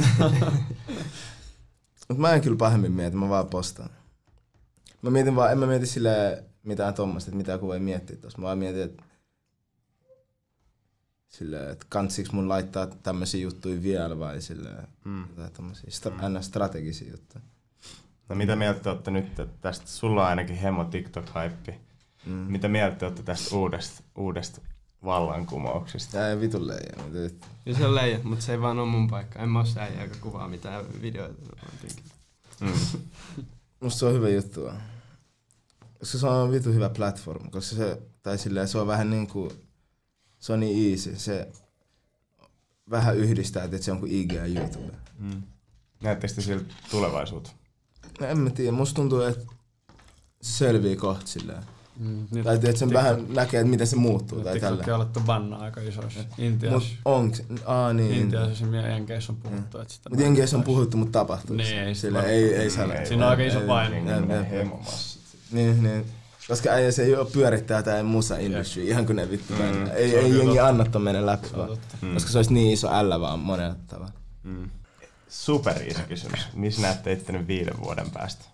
Mut mä en kyllä pahemmin mieti, mä vaan postaan. Mä mietin vaan, en mä mieti silleen mitään tommoista, että mitä kun voi miettiä tossa. Mä vaan mietin, että silleen, että kantsiks mun laittaa tämmöisiä juttuja vielä vai silleen, Mm. jotain tommosia stra- mm. strategisia juttuja. No mitä mieltä te olette nyt että tästä, sulla on ainakin hemo TikTok-haippi. Mm. Mitä mieltä te olette tästä uudesta, uudesta vallankumouksesta? Tää ei vitulle ei. mutta et- Ja se on leija, mutta se ei vaan ole mun paikka. En mä oo se joka kuvaa mitään videoita. Mm. Musta se on hyvä juttu vaan. Koska se on vitu hyvä platform, koska se, tai silleen, se on vähän niinku, se on niin easy, se vähän yhdistää, että se on kuin IG ja YouTube. Mm. Näettekö te siltä tulevaisuutta? No en mä tiedä, musta tuntuu, että se selvii kohta silleen. Mm, nyt Tai että sen TikTok- vähän näkee, että miten se muuttuu tai TikTok tällä. on alettu banna aika isoissa. Mut Intiassa. onks, aa niin. Intiassa ja Jenkeissä on puhuttu, että sitä... Mut Jenkeissä on puhuttu, mutta tapahtuu. Niin, ei Sillä sitä- ei, ei saa. Siinä on aika iso paine. Niin, Jep, ne jep, jep. hemomassit. Niin, niin. Koska äijä se ei oo pyörittää tää musa industry, ihan kun ne vittu Mm, Ei, ei jengi totta. anna ton mennä läpi Se on vaan. Mm. Koska se olisi niin iso ällä vaan monella tavalla. Mm. Super iso kysymys. Missä näette ittenne viiden vuoden päästä?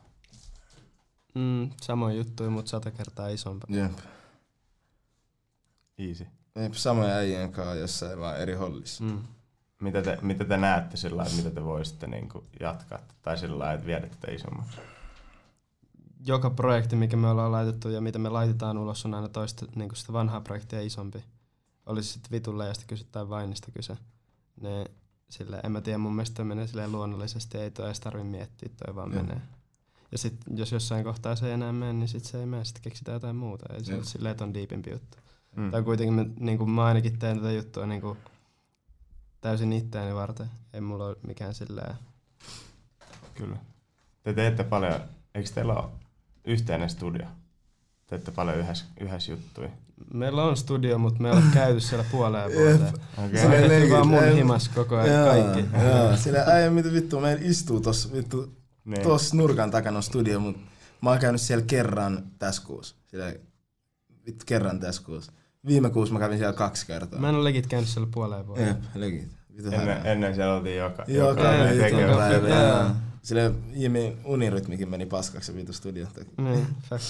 Mm, samoin juttuja, mutta sata kertaa isompaa. Jep. Easy. Jep, samoja äijien kanssa jossain vaan eri hollissa. Mm. Mitä te, mitä te näette sillä lailla, että mitä te voisitte niinku jatkaa? Tai sillä lailla, että viedä tätä isommaksi? Joka projekti, mikä me ollaan laitettu ja mitä me laitetaan ulos, on aina toista niin sitä vanhaa projektia isompi. Olisi sitten vitulle ja sitten vainista kyse. Ne, sille, en mä tiedä, mun mielestä menee silleen luonnollisesti, ei toi edes tarvi miettiä, toi vaan Joo. menee. Ja sitten jos jossain kohtaa se ei enää mene, niin sit se ei mene, sitten keksitään jotain muuta. Ei se ole silleen, että on diipimpi juttu. Mm. Tai kuitenkin mä, niin kuin mä ainakin teen tätä juttua niin kuin täysin itteeni varten. Ei mulla ole mikään silleen... Kyllä. Te teette paljon, eikö teillä ole yhteinen studio? teette paljon yhdessä, yhdessä juttuja. Meillä on studio, mutta me ole käyty siellä puoleen vuoteen. Okei. Se on vaan mun himas koko ajan Joo, kaikki. Joo, sillä äijä mitä vittu, meillä istuu tossa vittu, Niin. tossa nurkan takana on studio, mut mä oon käynyt siellä kerran tässä kuussa. Sillä vittu kerran tässä kuussa. Viime kuussa mä kävin siellä kaksi kertaa. Mä en ole legit käynyt siellä puoleen vuoteen. Jep, legit. Ennen, ennen siellä oltiin joka, Joka joka päivä. päivä. Joo. Sillä Jimi unirytmikin meni paskaksi se vittu studio. Niin, fact.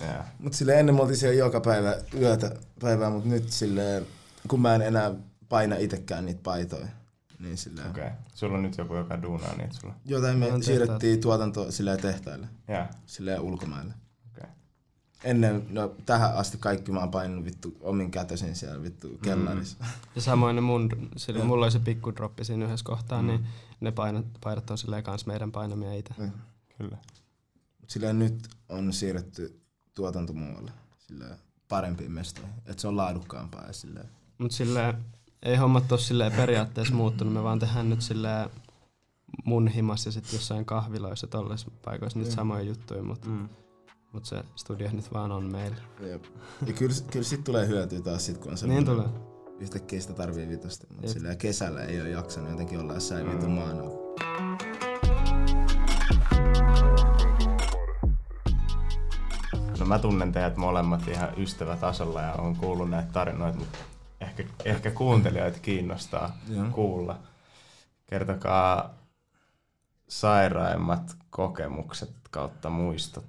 Jaa. Mut sille ennen me oltiin siellä joka päivä yötä päivää, mut nyt sille kun mä en enää paina itekään niitä paitoja, niin Okei. Okay. Sulla on nyt joku, joka duunaa niitä sulla. jotain On me siirrettiin tuotanto sille tehtaille, sille ulkomaille. Okei. Ennen, no tähän asti kaikki mä oon painanut vittu omin kätösin siellä vittu kellarissa. Ja samoin ne mun, sillä mulla oli se pikku droppi siinä yhdessä kohtaa, mm. niin ne painat, paidat on silleen kans meidän painamia itse. Mm. Kyllä. Mut sillä nyt on siirretty tuotanto muualle, sillä parempiin mestoihin. Että se on laadukkaampaa ja sillä Mut silleen, ei hommat ole silleen periaatteessa muuttunut, me vaan tehdään nyt silleen mun himas ja sitten jossain kahviloissa tolles paikoissa niitä Joo. samoja juttuja, mutta Mm. mut se studio nyt vaan on meillä. Jep. Ja kyllä, kyllä sit tulee hyötyä taas sit, kun on Niin semmoinen- tulee. Yhtäkkiä sitä tarvii vitusti, mutta sillä kesällä ei ole jaksanut jotenkin olla jossain vitun maana. No mä tunnen teidät molemmat ihan ystävätasolla ja olen kuullut näitä tarinoita, mutta ehkä, ehkä kuuntelijoita kiinnostaa Joo. kuulla. Kertokaa sairaimmat kokemukset kautta muistot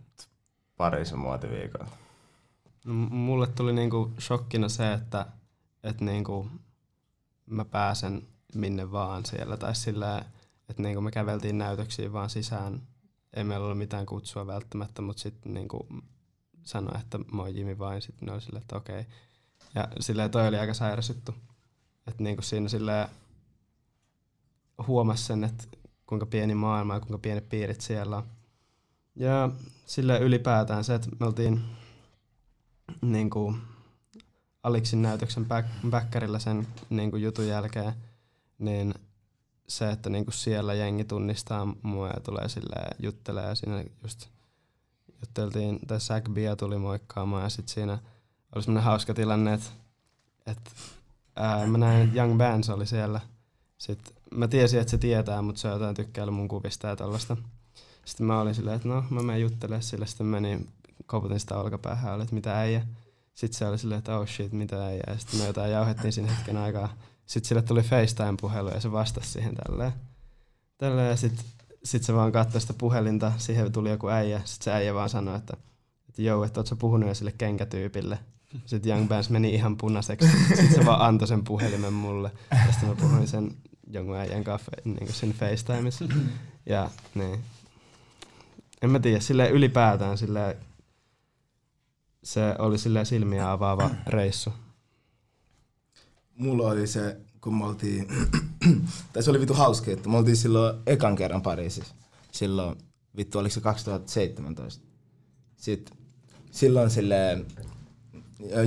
parisen muotiviikolta. No, mulle tuli niinku shokkina se, että, että niinku mä pääsen minne vaan siellä. Tai sillä, että niinku me käveltiin näytöksiin vaan sisään. Ei meillä ollut mitään kutsua välttämättä, mutta sitten niinku sanoi, että mä oon Jimi vain. Sitten ne oli silleen, että okei. Ja silleen toi oli aika sairas juttu. Että niinku siinä silleen huomasi sen, että kuinka pieni maailma ja kuinka pienet piirit siellä on. Ja sille ylipäätään se, että me oltiin niin kuin Aliksin näytöksen back, sen niin kuin jutun jälkeen, niin se, että niin kuin siellä jengi tunnistaa mua ja tulee sille juttelee ja siinä just jutteltiin, tai Zack Bia tuli moikkaamaan ja sitten siinä oli semmoinen hauska tilanne, että, että ää, mä näin, että Young Bands oli siellä. Sitten mä tiesin, että se tietää, mutta se on jotain tykkäillä mun kuvista ja tollaista. Sitten mä olin silleen, että no mä menen juttelemaan sille, sitten menin koputin sitä olkapäähän, että mitä äijä. Sitten se oli silleen, että oh shit, mitä äijä. Ja sitten me jotain jauhettiin siinä hetken aikaa. Sitten sille tuli FaceTime-puhelu ja se vastasi siihen tälleen. Tälleen ja sitten sit se vaan katsoi sitä puhelinta, siihen tuli joku äijä. Sitten se äijä vaan sanoi, että, että joo, että oot sä puhunut jo sille kenkätyypille. Sitten Young Bands meni ihan punaiseksi. Sitten se vaan antoi sen puhelimen mulle. Ja sitten mä puhuin sen jonkun äijän kanssa niin siinä FaceTimeissa. Ja niin. En mä tiedä, silleen ylipäätään silleen se oli silleen silmiä avaava reissu. Mulla oli se, kun me oltiin, tai se oli vittu hauska, että me oltiin silloin ekan kerran Pariisissa. Silloin, vittu oliko se 2017. Sitten silloin silleen,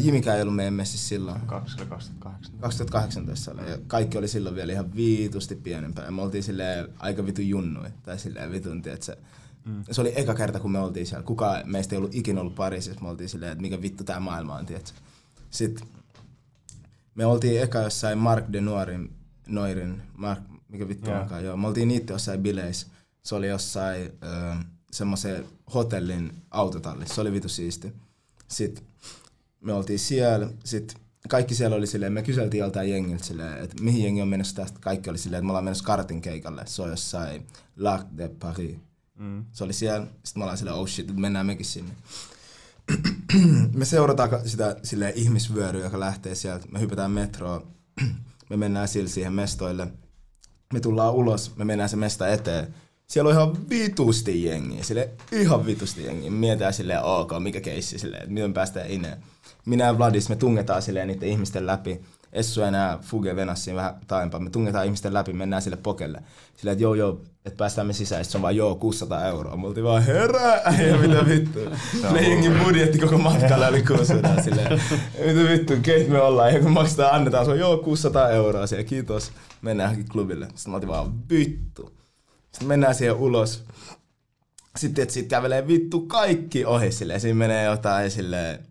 Jimikään ei ollut meidän messissä silloin. 2028. 2018 oli, ja kaikki oli silloin vielä ihan viitusti pienempää. Ja me oltiin silleen aika vitu junnui. Tai silleen vitun, tiedätkö, mm. Se oli eka kerta, kun me oltiin siellä. Kukaan meistä ei ollut ikinä ollut Pariisissa. Me oltiin silleen, että mikä vittu tää maailma on, tiedätkö. Sitten me oltiin eka jossain Mark de Noirin, Noirin Mark, mikä vittu Joo. onkaan, joo. Me oltiin niitä jossain bileissä. Se oli jossain semmoisen hotellin autotallissa. Se oli vitu siisti. Sitten me oltiin siellä, sit kaikki siellä oli silleen, me kyseltiin joltain jengiltä silleen, että mihin jengi on menossa tästä. Kaikki oli silleen, että me ollaan menossa kartin keikalle. Se on jossain Lac de Paris. Mm. Se oli siellä, sitten me ollaan silleen, oh shit, mennään mekin sinne. me seurataan sitä silleen ihmisvyöryä, joka lähtee sieltä. Me hypätään metroa, me mennään sillä siihen mestoille. Me tullaan ulos, me mennään se mesta eteen. Siellä on ihan vitusti jengiä, sille ihan vitusti jengiä. Mietitään silleen, ok, mikä keissi silleen, että miten päästään ineen. Minä ja Vladis, me tungetaan silleen niiden ihmisten läpi. Essu enää Fuge venas siinä vähän taimpaa. Me tungetaan ihmisten läpi, mennään sille pokelle. Silleen, että joo joo, että päästään me sisään. Sitten se on vaan joo, 600 euroa. Me oltiin vaan herra, ja mitä vittu. Me jengin budjetti koko matkalla oli 600. Silleen, mitä vittu, keit me ollaan. Ja kun maksetaan, annetaan, se on joo, 600 euroa. Siellä, kiitos. Mennään johonkin klubille. Sitten me oltiin vaan vittu. Sitten mennään siihen ulos. sitten että siitä kävelee vittu kaikki ohi silleen. Siinä menee jotain silleen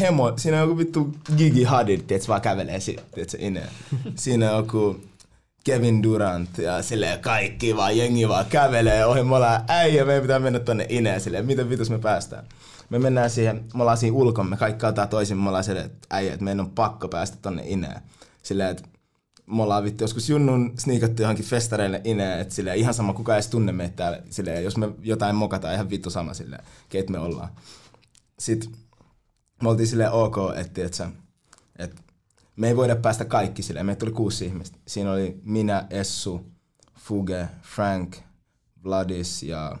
hemo, siinä on joku vittu Gigi Hadid, tiedätkö, vaan kävelee tiedätkö, ineen. Siinä on joku Kevin Durant ja sille kaikki vaan, jengi vaan kävelee ohi. Me ollaan äijä, meidän pitää mennä tonne ineen silleen, miten vitus me päästään. Me mennään siihen, me ollaan siinä ulkon, me kaikki katsotaan toisin, me ollaan silleen, että äijä, että meidän on pakko päästä tonne ineen. Silleen, että me ollaan vittu joskus junnun sniikattu johonkin festareille ineen, että silleen, ihan sama kuka edes tunne meitä täällä, silleen, jos me jotain mokataan, ihan vittu sama silleen, keit me ollaan. Sitten me oltiin silleen ok, että, että, että me ei voida päästä kaikki silleen. Meitä tuli kuusi ihmistä. Siinä oli minä, Essu, Fuge, Frank, Vladis ja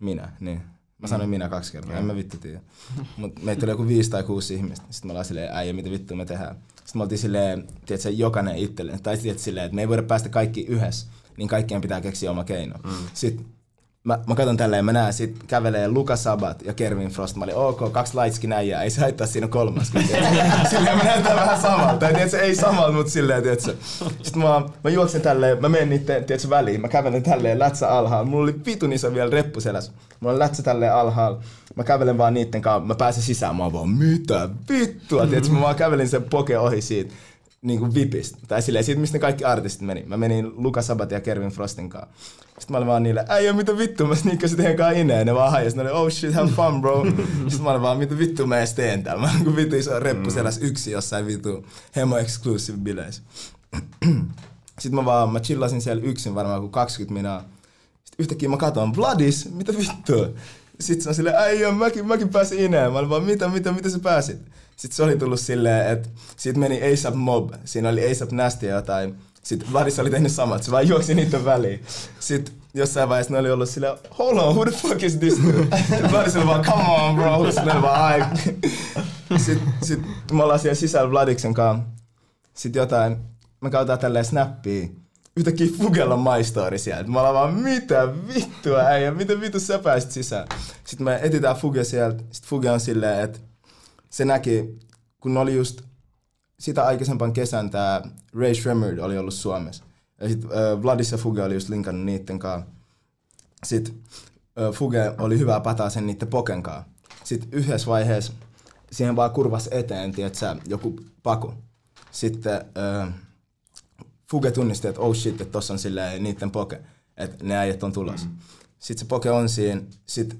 minä. Niin. Mä sanoin minä kaksi kertaa, en mä vittu tiedä. Mut meitä oli joku viisi tai kuusi ihmistä. Sitten me ollaan silleen, äijä, mitä vittu me tehdään. Sitten me oltiin silleen, tiedätkö, jokainen itselleen. Tai tiedätkö, silleen, että me ei voida päästä kaikki yhdessä. Niin kaikkien pitää keksiä oma keino. Mm. Sitten mä, mä katson tälleen, mä näen, sit kävelee Luka Sabat ja Kervin Frost. Mä olin, ok, kaksi lightskin äijää, ei se haittaa siinä kolmas. silleen mä näytän vähän samalta. Tai tiedätkö, ei samalta, mutta silleen, tiedätkö. Sitten mä, mä juoksen tälleen, mä menen niitten, tiedätkö, väliin. Mä kävelen tälleen lätsä alhaalla. Mulla oli vitun iso vielä reppu selässä. Mulla on lätsä tälleen alhaalla. Mä kävelen vaan niitten kanssa, mä pääsen sisään, mä vaan, mitä vittua, tiedätkö, mä vaan kävelin sen poke ohi siitä niin kuin vipistä. Tai silleen siitä, mistä ne kaikki artistit meni. Mä menin Luka Sabat ja Kervin Frostin kanssa. Sitten mä olin vaan niille, äijä mitä vittu, mä sniikkasin teidän kanssa ineen. Ne vaan hajas, ne oli, oh shit, have fun bro. Sitten mä olin vaan, mitä vittu mä edes teen täällä. Mä olin vittu iso reppu mm. yksi jossain vittu hemo exclusive bileissä. Sitten mä vaan, mä chillasin siellä yksin varmaan kuin 20 minaa. Sitten yhtäkkiä mä katson, Vladis, mitä vittu? Sitten se on silleen, äijä, mäkin, mäkin pääsin ineen. Mä olin vaan, mitä, mitä, mitä sä pääsit? Sitten se oli tullut silleen, että siitä meni ASAP Mob. Siinä oli ASAP Nasty jotain. Sitten Vladis oli tehnyt samat, se vaan juoksi niiden väliin. Sitten jossain vaiheessa ne oli ollut silleen, hold on, who the fuck is this? Vladis oli vaan, come on bro. Sitten vaan, ai. Sitten sit, me ollaan siellä sisällä Vladiksen kanssa. Sitten jotain, me katsotaan tälleen snappia. Yhtäkkiä Fugella my story sieltä. Mä ollaan vaan, mitä vittua äijä, miten vittu sä pääsit sisään? Sitten me etitään Fuge sieltä. Sitten Fuge on silleen, että se näki, kun oli just sitä aikaisempaan kesän tämä Ray Shremmerd oli ollut Suomessa. Ja sitten äh, Vladis ja Fuge oli just linkannut niitten kanssa. Sitten äh, Fuge oli hyvää pataa sen niitten poken kanssa. Sitten yhdessä vaiheessa siihen vaan kurvas eteen, tiedätkö, joku paku. Sitten äh, Fuge tunnisti, että oh shit, että tossa on silleen niitten poke, että ne äijät on tulossa. Mm. Sitten se poke on siinä, sitten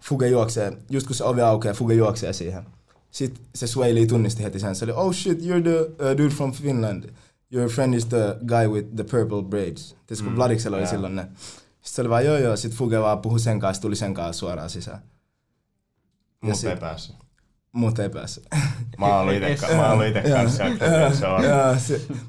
Fuge juoksee, just kun se ovi aukeaa, Fuge juoksee siihen. Sitten se Swaley tunnisti heti sen. Se oli, oh shit, you're the uh, dude from Finland. Your friend is the guy with the purple braids. Tiedätkö, kun mm, Vladiksella oli yeah. silloin ne. Sitten se oli vaan, joo joo, sitten Fuge vaan puhui sen kanssa, tuli sen kanssa suoraan sisään. Mut ei päässyt. Mut ei päässyt. Mä olin ite, mä ite kanssa se on.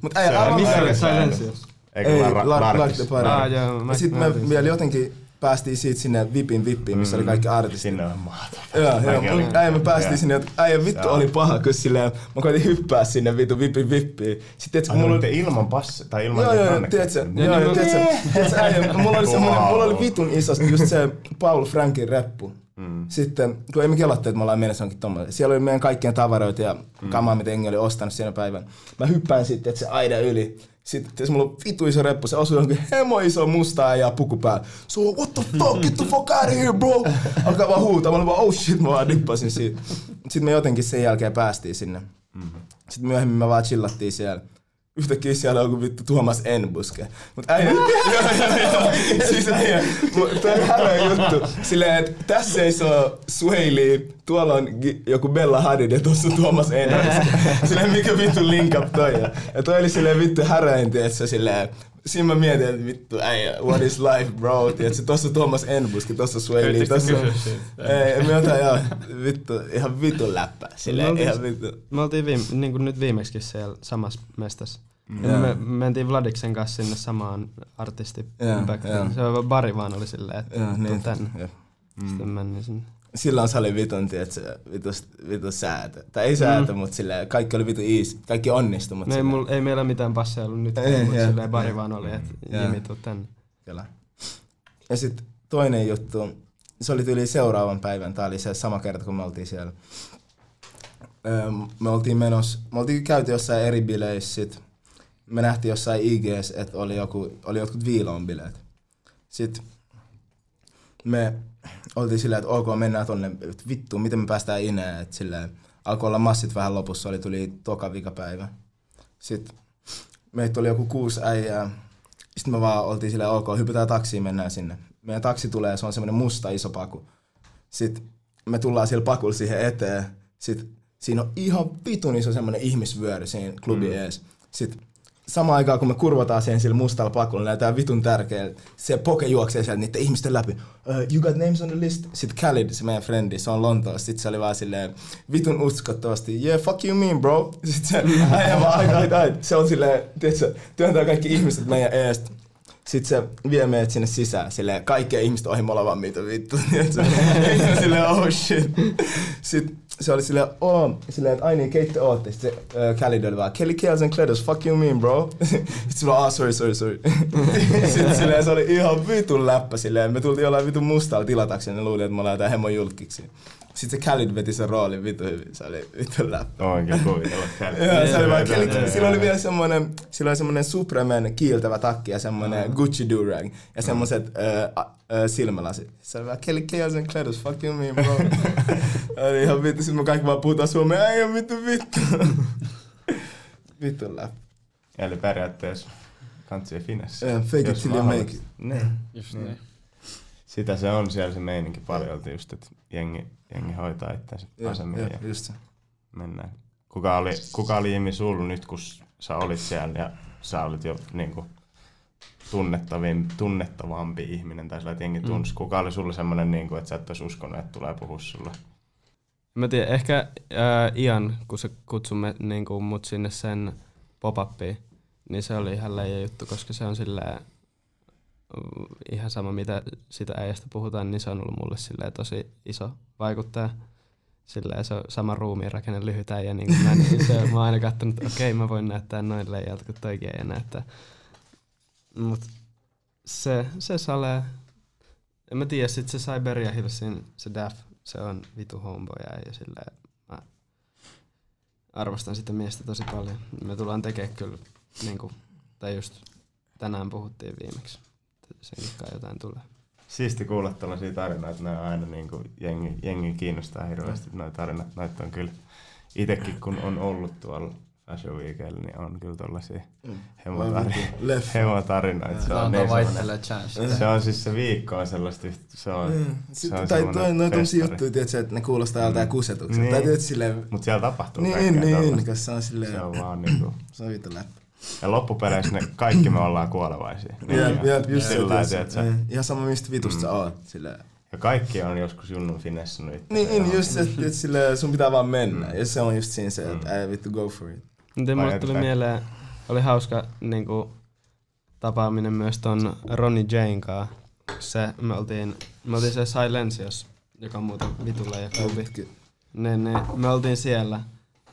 Mut ei, aivan Missä oli Silencious? Eikö Lark the Party. Sitten me vielä jotenkin päästiin siitä sinne VIPin VIPiin, missä mm. oli kaikki artistit. Sinne on maata. Joo, joo. Äijä me päästiin sinne, että äijä vittu oli paha, kun silleen, mä koitin hyppää sinne vittu VIPin VIPiin. Sitten tiedätkö, mulla oli... ilman passi, tai ilman Joo, joo, tiedätkö, joo, joo, tiedätkö, tiedätkö, äijä, mulla oli semmoinen, mulla oli vitun iso, just se Paul Frankin reppu. Mm. Sitten, kun ei me kelattu, että me ollaan mennessä onkin tommoinen. Siellä oli meidän kaikkien tavaroita ja mm. kamaa, mitä Engi oli ostanut siinä päivän. Mä hyppään sitten, että se aida yli. Sitten mulla on vitu iso reppu, se osui johonkin hemo iso mustaa ja puku päällä. So what the fuck, get the fuck out of here bro! Alkaa vaan huutaa, mä olin vaan oh shit, mä vaan dippasin siitä. Sitten me jotenkin sen jälkeen päästiin sinne. Mm-hmm. Sitten myöhemmin me vaan chillattiin siellä yhtäkkiä siellä on joku vittu Tuomas Enbuske. Mut äijä, joo, joo, joo. Siis äijä, toi on härä juttu. Silleen, että tässä seisoo Swaley, tuolla on joku Bella Hadid ja tuossa on Tuomas Enbuske. Silleen, mikä vittu link up toi on. Ja toi oli silleen vittu häräinti, että se silleen, siinä mä mietin, että vittu, äijä, what is life, bro? Tiedätkö, tossa Thomas Enbuski, tossa Swaley, tossa... Ei, me jotain, joo, vittu, ihan vittu läppä. Silleen, ihan vittu. Me oltiin viime, niin kuin nyt viimeksi siellä samassa mestassa. Yeah. Me mentiin Vladiksen kanssa sinne samaan artisti yeah, yeah. Se on Bari vaan oli silleen, että yeah, niin, tänne. Yeah. Sitten mm. menin sinne silloin se oli vitun, tiedätkö, vitus, vitus säätö. Tai ei säätö, mm. mutta silleen, kaikki oli vitu easy. Kaikki onnistui, mutta ei, mul, ei meillä mitään passeja ollut nyt, ei, mutta silleen bari vaan oli, että Jimi tuu tänne. Kyllä. Ja sitten toinen juttu, se oli tyyli seuraavan päivän, tää oli se sama kerta, kun me oltiin siellä. Me oltiin menossa, me oltiin käyty jossain eri bileissä, sit me nähtiin jossain IGS, että oli, joku, oli jotkut viilon bileet. Sitten me oltiin silleen, että ok, mennään tonne, että vittu, miten me päästään ineen, että silleen, alkoi olla massit vähän lopussa, oli tuli toka vikapäivä. Sitten meitä oli joku kuusi äijää, sitten me vaan oltiin silleen, ok, hypätään taksiin, mennään sinne. Meidän taksi tulee, se on semmoinen musta iso paku. Sitten me tullaan siellä pakulla siihen eteen, sitten siinä on ihan vitun iso semmoinen ihmisvyöry siinä klubi mm. ees. Sitten samaan aikaan, kun me kurvataan siihen sillä mustalla pakulla, näytetään vitun tärkeä. Se poke juoksee sieltä niiden ihmisten läpi. Uh, you got names on the list? Sitten Khalid, se meidän frendi, se on Lontoossa. Sitten se oli vaan silleen vitun uskottavasti, yeah, fuck you mean, bro. Sitten se äijä vaan aika, aika, aika. Se on silleen, tiedätkö, työntää kaikki ihmiset meidän eestä. Sitten se vie meidät sinne sisään, silleen kaikkea ihmistä ohi, vaan mitä vittu, silleen, oh shit. Sitten se oli silleen, oh, silleen, että ai niin, keitte ootte. Sitten se äh, Khalid oli vaan, Kelly Kales and Kledos, fuck you mean, bro. Sitten se oli, ah, sorry, sorry, sorry. Sitten silleen, se oli ihan vitun läppä silleen. Me tultiin jollain vitun mustalla tilataksi ja ne luuli, että me ollaan jotain hemon julkiksi. Sitten se Khalid veti sen roolin vitu hyvin, se oli vitu läppä. Oikein kuvitella Khalid. Joo, se oli vaan Kelly, sillä oli vielä semmonen, sillä oli semmonen Supremen kiiltävä takki ja semmonen Gucci durag ja semmoset äh, äh, silmälasit. Se oli vaan Kelly Kales and Kledos, fuck you mean, bro. oli ihan vittu, sit me kaikki vaan puhutaan suomea, ei oo vittu vittu. vittu läppä. Eli periaatteessa kantsii finesse. Yeah, fake it till you make it. Niin. Just Niin. niin. Sitä se on siellä se meininki paljolti just, että jengi, jengi hoitaa itseänsä Joo, asemia joo, ja just se. mennään. Kuka oli, kuka oli Jimmy sulla nyt, kun sä olit siellä ja sä olit jo niinku tunnettavin, tunnettavampi ihminen tai sillä, että jengi tunsi. Mm. Kuka oli sulle semmoinen, niinku, että sä et olisi uskonut, että tulee puhua sulle? Mä tiedän, ehkä ää, Ian, kun se kutsui me, niin kuin mut sinne sen pop niin se oli ihan leija juttu, koska se on silleen, mm, ihan sama mitä sitä äijästä puhutaan, niin se on ollut mulle silleen tosi iso vaikuttaja. Silleen se on sama ruumiin rakenne lyhyt äijä, niin kuin mä, niin se, mä oon aina katsonut, että okei mä voin näyttää noin leijalta, kun toikin äijä näyttää. Mut se, se salee, en mä tiedä, sit se Siberia Hillsin, se Daff, se on vitu homeboy ja silleen mä arvostan sitä miestä tosi paljon. Me tullaan tekemään kyllä, niinku, tai just tänään puhuttiin viimeksi, kai jotain tulee. Siisti kuulla tällaisia tarinoita, ne on aina niinku jengi, jengi kiinnostaa hirveästi mm. noita tarinat. Noita on kyllä itsekin kun on ollut tuolla Fashion Weekillä, niin on kyllä tollasia Mm. hemotarinoita. Hemotarinoita. Se on, niin chance. se on siis se viikko on sellaista, se on, Mm. se on tai toi, noin tommosia juttuja, tiedätkö, että ne kuulostaa joltain kusetukselta. Niin. Tai tiedätkö, silleen, Mut siellä tapahtuu niin, kaikkea niin, tollasta. koska se on silleen, Se on vaan niinku, se on vittu läppä. Ja loppupeleissä ne kaikki me ollaan kuolevaisia. Niin Jep, just se, sillä eh, Ihan sama mistä vitusta sä oot. Silleen. Ja kaikki on joskus junnun finessannut itse. Niin, niin just se, että että silleen sun pitää vaan mennä. Ja se on just siinä se, että ei vittu go for it. Mutta Vai mulle tuli mieleen, oli hauska niinku, tapaaminen myös ton Ronnie Jane kanssa. Se, me oltiin, me oltiin se Silencios, joka on muuten vitulla ja klubi. Niin, niin, me oltiin siellä.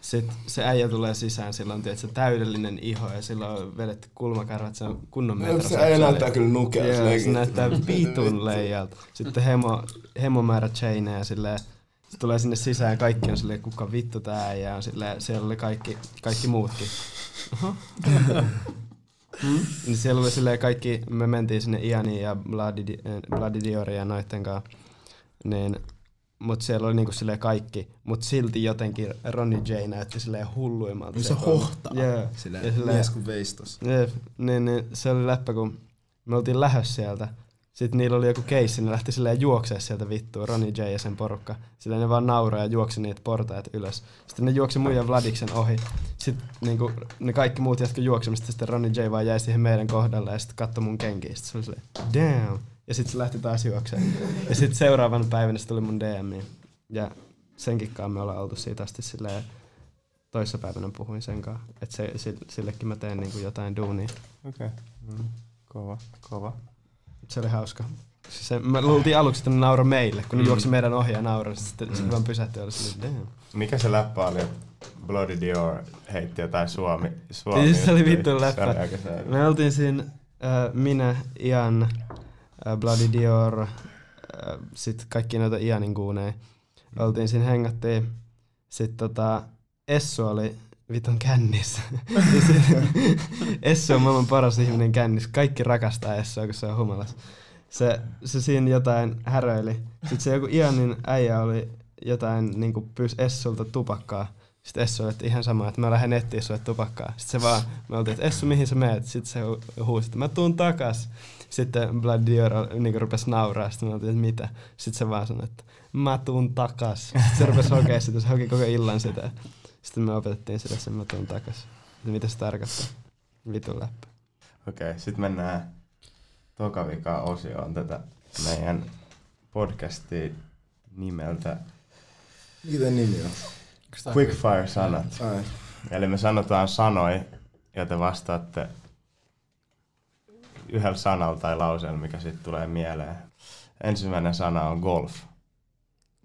Sitten se äijä tulee sisään, sillä on tietysti täydellinen iho ja sillä on vedetty kulmakarvat, se on kunnon Se metroseksuaali. ei näyttää kyllä nukea. Joo, se näyttää vitun leijalta. Sitten hemo, hemomäärä chaineja ja silleen, se tulee sinne sisään ja kaikki on silleen, kuka vittu tää äijä on silleen, siellä oli kaikki, kaikki muutkin. Hmm? Niin siellä oli silleen kaikki, me mentiin sinne Ianiin ja Bloody, Bloody Diorin ja noitten kanssa, niin Mut siellä oli niinku silleen kaikki, mut silti jotenkin Ronnie J näytti silleen hulluimmalta. Niin se hohtaa. Joo. Ja Silleen silleen- mies kuin veistos. Jep, niin, niin se oli läppä, kun me oltiin lähös sieltä. Sitten niillä oli joku keissi, ne lähti silleen juoksee sieltä vittua, Ronnie J ja sen porukka. Silleen ne vaan nauraa ja juoksi niitä portaat ylös. Sitten ne juoksi muijan Vladiksen ohi. Sitten niinku, ne kaikki muut jatkoi juoksemista, sitten Ronnie J vaan jäi siihen meidän kohdalle ja sitten katsoi mun kenkiä. Sitten se oli silleen, damn. Ja sitten se lähti taas juokseen. Ja sitten seuraavana päivänä se tuli mun DMiin. Ja senkin kanssa me ollaan oltu siitä asti silleen, toissapäivänä puhuin sen kanssa, että se, sille- sillekin mä teen niinku jotain duunia. Okei. Okay. Mm. Kova, kova. Se oli hauska. Siis se, mä luultiin aluksi, että ne nauro meille, kun ne juoksi meidän ohi ja nauroi. Sitten mm. se vaan pysähtyi ja oli silleen, damn. Mikä se läppä oli, Bloody Dior heitti jotain Suomi? Suomi Siis se oli vittu läppä. Me oltiin siinä, äh, minä, Ian, Bloody Dior, äh, sit kaikki noita Ianin kuuneja. Oltiin siinä, hengattiin. Sitten tota, Essu oli vitun kännissä. Ja sit- Essu on maailman paras ihminen kännissä. Kaikki rakastaa Essua, kun se on humalas. se, se siinä jotain häröili. Sitten se joku Ianin äijä oli jotain niinku pyysi Essulta tupakkaa. Sitten Essu oli, ihan sama, että mä lähden etsiä sulle tupakkaa. Sitten se vaan, me oltiin, että Essu, mihin sä meet? Sitten se hu- huusi, että mä tuun takas. Sitten Blood Dior niin rupesi nauraa, sitten me oltiin, että mitä? Sitten se vaan sanoi, että mä tuun takas. Sitten se rupesi hokea sitä, se hoki koko illan sitä. Sitten me opetettiin sille, että mä tuun takas. Että mitä se tarkoittaa? Vitun läppä. Okei, okay, sitten mennään toka vika osioon tätä meidän podcastia nimeltä Mitä nimi on? Quickfire-sanat. Ai. Eli me sanotaan sanoja, ja te vastaatte yhdellä sanalla tai lauseella, mikä sitten tulee mieleen. Ensimmäinen sana on golf.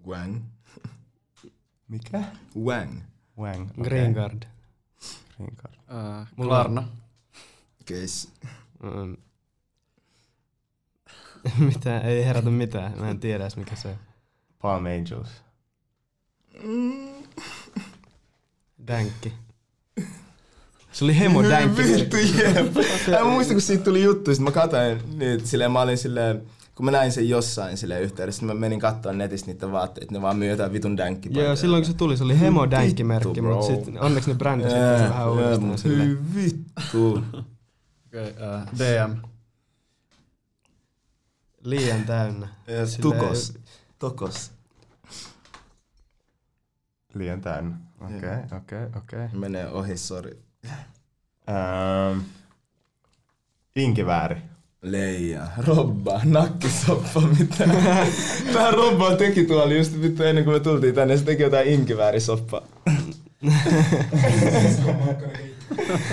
Wang. Mikä? Wang. Wang. Okay. Green Guard. Green card. Äh, Mulla on- Klarna. Case. Mm. mitä, ei herätä mitään. Mä en tiedä edes mikä se on. Palm Angels. Dänkki. Se oli hemo dänkki. Vittu jep. Mä muistan, kun siitä tuli juttu, sit mä katsoin niitä, silleen mä olin silleen, kun mä näin sen jossain silleen yhteydessä, niin mä menin katsomaan netistä niitä vaatteita, ne vaan myy jotain vitun dänkkipaitoja. Joo, silloin kun se tuli, se oli hemo dänkkimerkki, mutta sitten onneksi ne brändäsi yeah, vähän uudestaan silleen. Hyi vittu. Okei, okay, äh, DM. Liian täynnä. Silleen- Tukos. Tokos. Liian täynnä. Okei, okay, okei, okay, okei. Okay. Menee ohi, sori. Ähm, inkivääri. Leija, Robba, nakkisoppa, mitä? Tää Robba teki tuolla just vittu ennen kuin me tultiin tänne, se teki jotain inkiväärisoppaa.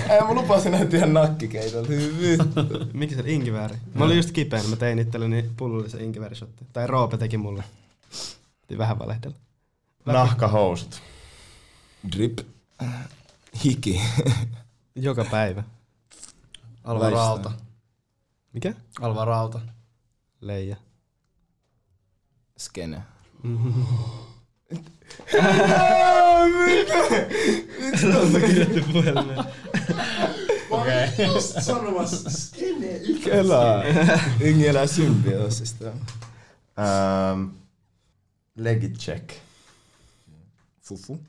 Ei, mä lupasin näytti ihan nakkikeitolta. Mikä se oli inkivääri? Mä olin just kipeä, mä tein itselleni pullollisen inkiväärisotti. Tai Roope teki mulle. Piti vähän valehdella. Nahkahousut. Drip. Hiki. Joka päivä. Alva. Rauta. Mikä? Alva Rauta. Leija. Skene. Okei. Okay. Just sanomassa skene. Kelaa. Ingi elää symbioosista. Ähm, legit check. Fufu.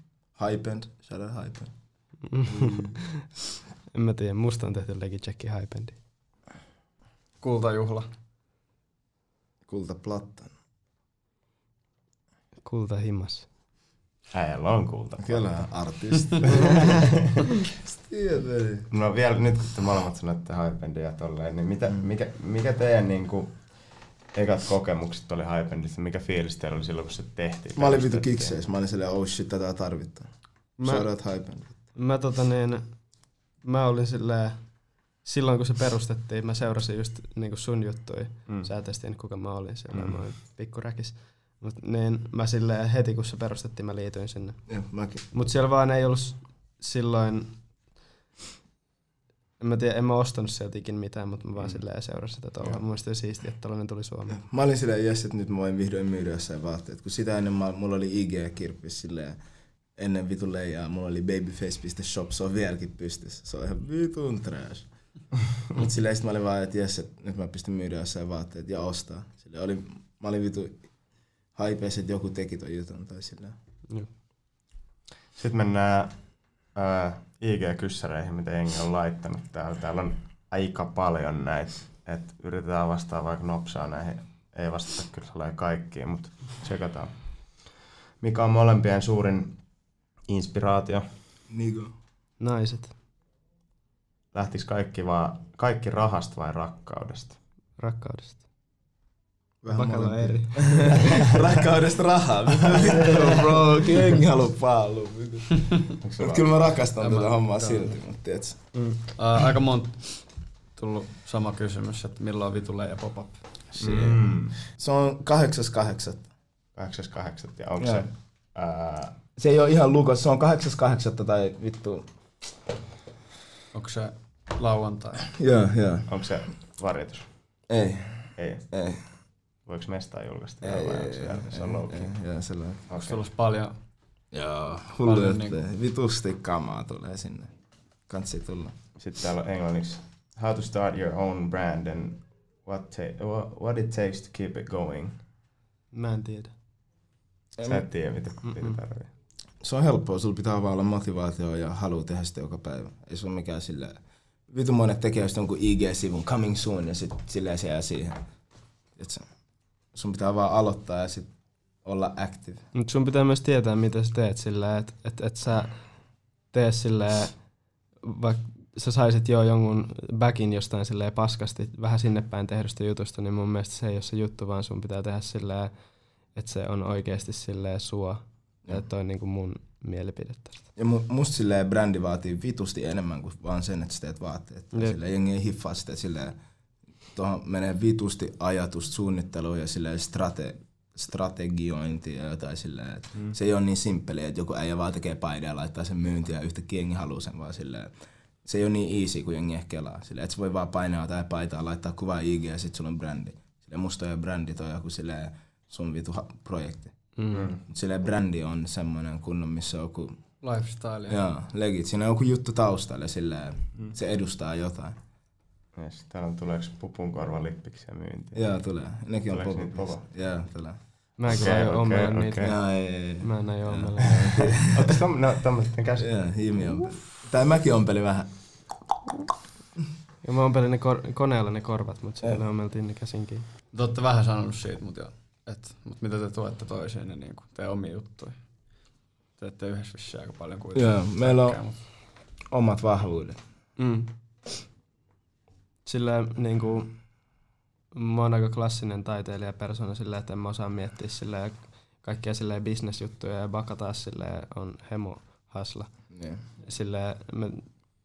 Hypend. Shout out Hypend. En mä tiedä, musta on tehty legitchecki hypendi. Kultajuhla. Kulta Plattan. Kulta himmas. Äijällä on kulta. Kyllä, artisti. Tiedä. No vielä nyt kun te molemmat sanoitte Hypendia tolleen, niin mitä, mikä, mikä teidän niinku ekat kokemukset oli Hypendista? Mikä fiilis teillä oli silloin, kun se tehtiin? Mä olin vitu kikseis. Mä olin silleen, oh shit, tätä tarvitaan. Mä- Shout out Hypend. Mä tota niin, mä olin silleen, silloin kun se perustettiin, mä seurasin just niinku sun juttuja. Mm. Sä tiennyt, kuka mä olin siellä, Mm. mä olin pikku räkis. Mut niin, mä silleen heti kun se perustettiin, mä liityin sinne. Joo, mäkin. Mut siellä vaan ei ollut silloin, en mä tiedä, en mä ostanut sieltä ikin mitään, mutta mä vaan Mm. silleen seurasin sitä tuolla. Mun mielestä siistiä, että tollanen tuli Suomeen. Mä olin silleen, jes, että nyt mä voin vihdoin myydä jossain vaatteet. Kun sitä ennen mä, mulla oli IG-kirppis silleen, ennen vitun leijaa, mulla oli babyface.shop, se on vieläkin pystyssä. Se on ihan vitun trash. Mut silleen sit mä olin vaan, että jes, että nyt mä pystyn myydä jossain vaatteet ja ostaa. Silleen oli, mä olin vitu haipeis, että joku teki ton jutun tai silleen. Sitten mennään ää, IG-kyssäreihin, mitä jengi on laittanut täällä. Täällä on aika paljon näitä, että yritetään vastaa vaikka nopsaa näihin. Ei vastata kyllä kaikkiin, mutta tsekataan. Mikä on molempien suurin inspiraatio? Nigo. Naiset, Lähtikö kaikki, vaan, kaikki rahasta vai rakkaudesta? rakkaudesta. Vähän eri. Rakkaudesta rahaa. Vittu, bro, kengi haluu Mut kyllä mä rakastan tätä hommaa silti, mutta tiedätkö? Mm. Äh, aika monta tullut sama kysymys, että milloin vitulle ja pop-up. Mm. Se on kahdeksas kahdeksat. 8.8. Ja onko Joo. se... Ää, Se ei ole ihan lukos, se on kahdeksas kahdeksatta tai vittu. Onko se lauantai? Joo, joo. onko se varjoitus? Ei, Ei. ei. Voiko mestaa julkaista? Ei, ei, ei, se, ei, se on ei, low key? Joo, sellainen. Onko Okei. tullut paljon? Joo, hullu niinku- Vitusti kamaa tulee sinne. Kansi tulla. Sitten täällä on englanniksi. How to start your own brand and what, ta- what, it takes to keep it going. Mä en tiedä. Sä et tiedä, mitä, mitä tarvii. Se on helppoa, sulla pitää vaan olla motivaatio ja halu tehdä sitä joka päivä. Ei se ole mikään sillä... Vitu monet tekee just jonkun IG-sivun coming soon ja sit silleen se jää siihen. Tiedätkö? Sun pitää vaan aloittaa ja sit olla active. Mut sun pitää myös tietää, mitä sä teet sillä, että et, et sä tee silleen, vaikka sä saisit jo jonkun backin jostain silleen paskasti vähän sinne päin tehdystä jutusta, niin mun mielestä se ei ole se juttu, vaan sun pitää tehdä silleen, että se on oikeasti silleen sua. Ja toi on niinku mun mielipide tästä. Ja mu- musta silleen brändi vaatii vitusti enemmän kuin vaan sen, että sä teet vaatteet. Jep. Silleen jengi ei hiffaa sitä silleen, tuohon menee vitusti ajatus, suunnittelu ja silleen strate, strategiointi ja jotain silleen. että Mm. Se ei ole niin simppeliä, että joku äijä vaan tekee paidan ja laittaa sen myyntiin ja yhtäkkiä jengi haluaa sen vaan silleen. Se ei ole niin easy kuin jengi ehkä kelaa. Silleen, että sä voi vaan painaa jotain paitaa, laittaa kuva IG ja sit sulla on brändi. Silleen musta ei brändi, toi on joku silleen sun vitu projekti. Mm. Mut silleen brändi on semmonen kunnon, missä on joku Lifestyle. Joo, legit. Siinä on joku juttu taustalla, sillä se edustaa jotain. Yes, täällä on tuleeko pupun korvalippiksiä myyntiin? Joo, tulee. Nekin on kova? Joo, tulee. Mä en kyllä okei. niitä. Joo, ei, ei, ei. Mä en aio ommella. Ootteko tom, no, tommoset käsi? Joo, Jimi on. Tai mäkin ompelin vähän. Ja mä ompelin ne kor- koneella ne korvat, mutta siellä ommeltiin ne käsinkin. Te olette vähän sanonut siitä, mutta, jo, et, mut mitä te tuette toisiin, niin niinku, te omia juttuja. Teette yhdessä vissiin aika paljon kuitenkin. Joo, meillä on Kaikkea, mut- omat vahvuudet. Mm. Sillä niinku, mä oon aika klassinen taiteilijapersona sillä, että en mä osaa miettiä sillä kaikkia sillä bisnesjuttuja ja Baka taas sillä on hemo hasla. Joo. Sillä me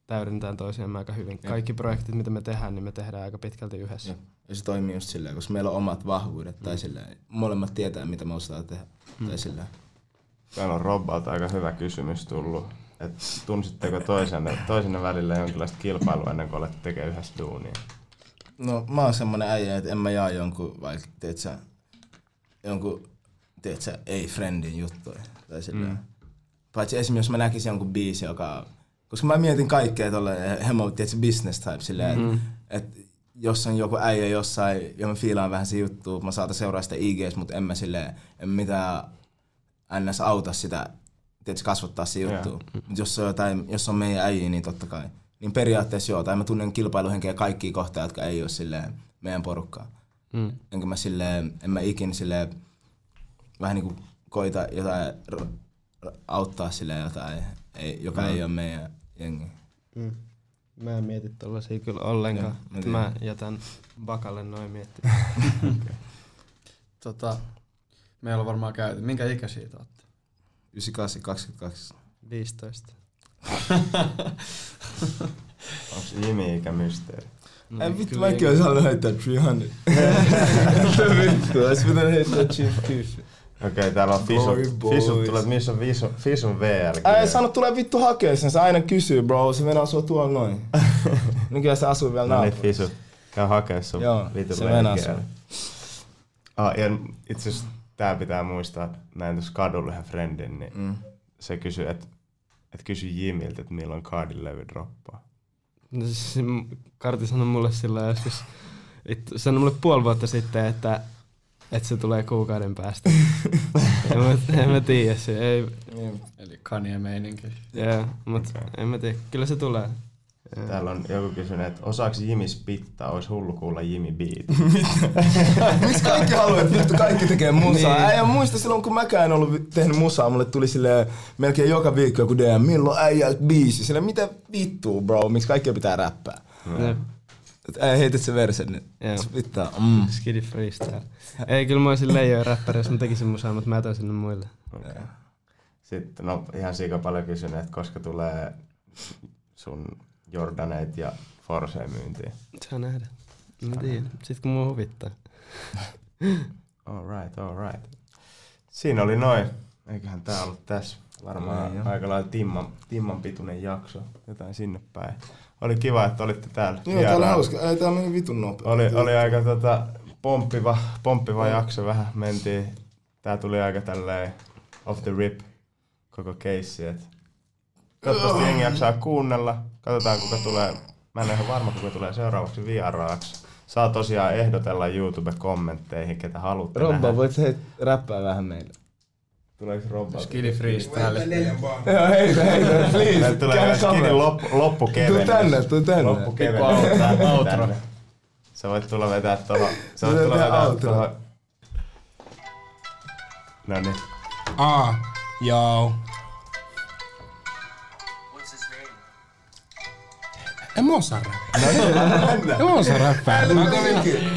täydennetään toisiamme aika hyvin. Kaikki projektit, mitä me tehdään, niin me tehdään aika pitkälti yhdessä. Jep. Ja se toimii just silleen, koska meillä on omat vahvuudet. Tai silleen, molemmat tietää, mitä me osataan tehdä. Tai silleen. Täällä on Robbalta aika hyvä kysymys tullut. Et tunsitteko toisenne, toisenne välillä jonkinlaista kilpailua ennen kuin olette tekee yhdessä duunia? No mä oon semmonen äijä, että en mä jaa jonkun, vaikka teet sä, jonkun, teet sä ei-friendin juttuja. Tai silleen. Mm. Paitsi esimerkiksi jos mä näkisin jonkun biisi, joka, koska mä mietin kaikkea tolle hemo, tiedätkö, business type silleen, mm. että et, jos on joku äijä jossain, ja mä fiilaan vähän se juttu, mä saatan seuraa sitä IGs, mutta en mä silleen, en mitään ns. auta sitä, tiedätkö, kasvattaa se juttu. Mut jos on jotain, jos on meidän äijä, niin totta kai. Niin periaatteessa joo, tai mä tunnen kilpailuhenkeä kaikkia kohtaa, jotka ei ole silleen meidän porukkaa. Mm. Enkä mä silleen, en mä ikin silleen vähän niinku koita jotain r- r- auttaa silleen jotain, ei, joka ei ole meidän jengi. Mm. Mä en mieti tollasia kyllä ollenkaan. Joo, mä Mä, jätän Bakalle noin miettiä. Tota, meillä on varmaan käyty. Minkä ikäisiä te olette? 98, 22. 15. Onko Jimi ikä mysteeri? No, Ei vittu, mäkin olisin halunnut heittää 300. vittu, olisi pitänyt heittää Chief Keef. Okei, okay, täällä on boys. Fisut tulee, missä on Fisun, Fisun VR? Älä sano, tulee vittu hakee sen, se aina kysyy bro, se venää sua tuolla noin. Nykyään se asuu vielä No niin, naapurissa. Fisu. Käy hakee sun Joo, vitun se venää. Ah, ja itse asiassa tää pitää muistaa, että näin tuossa kadulla yhden friendin, niin Mm. se kysyi, että et kysy Jimiltä, että milloin kaadin levy droppaa. No siis Karti sanoi mulle silloin joskus, vittu, sanoi mulle puoli vuotta sitten, että, että se tulee kuukauden päästä. en, mä, en mä tiedä se, ei, Niin. Eli Kanye-meininki. yeah, mut Okei. en mä tiedä, kyllä se tulee. Joo. Täällä on joku kysynyt, että osaako Jimi spittaa, olisi hullu kuulla Jimi beat. Miksi kaikki haluaa, että vittu kaikki tekee musaa? Niin. Äijä muista silloin, kun mäkään en ollut tehnyt musaa, mulle tuli sille melkein joka viikko joku DM, milloin äijältä biisi? Sille mitä vittua bro, miksi kaikki pitää räppää? Jep. Et äijä heitit se versen nyt. Joo. Se pitää, mm. Skidi freestyle. Ei, kyllä mä olisin leijoja räppäri, jos mä tekisin musaa, mutta mä toin sinne muille. Okay. Sitten no ihan siika paljon kysynyt, että koska tulee sun Jordaneit ja Force myyntiin. Saa nähdä. Mä tiedän. Sitten kun mua huvittaa. Alright, alright. Siinä oli noin. Eiköhän tää ollut tässä. Ei, Varmaan aika lailla timman, timman pituinen jakso. Jotain sinne päin. Oli kiva, että olitte täällä. Joo, tää oli vieraana. hauska. Ei, tää meni vitun nopea. Oli, oli aika tota, pomppiva, pomppiva jakso vähän. Mentiin. Tää tuli aika tälleen off the rip koko keissi. Et toivottavasti jengi jaksaa kuunnella. Katsotaan kuka tulee. Mä en ole ihan varma kuka tulee seuraavaksi vieraaksi. saa tosiaan ehdotella YouTube-kommentteihin, ketä haluatte Robba, nähdä. voit sä räppää vähän meille? Tuleeko Robba? Skidi freestyle. Joo, heitä, heitä, please. Meille tulee kamera. loppu, loppukevennys. Tuu tänne, tuu tänne. Loppukevennys. Outro. Sä voit tulla vetää tuohon. Sä voit Tulee tulla vetää outro. tuohon. No niin. Ah, joo. En mä osaa räppää. En mä osaa räppää. Mä kävin,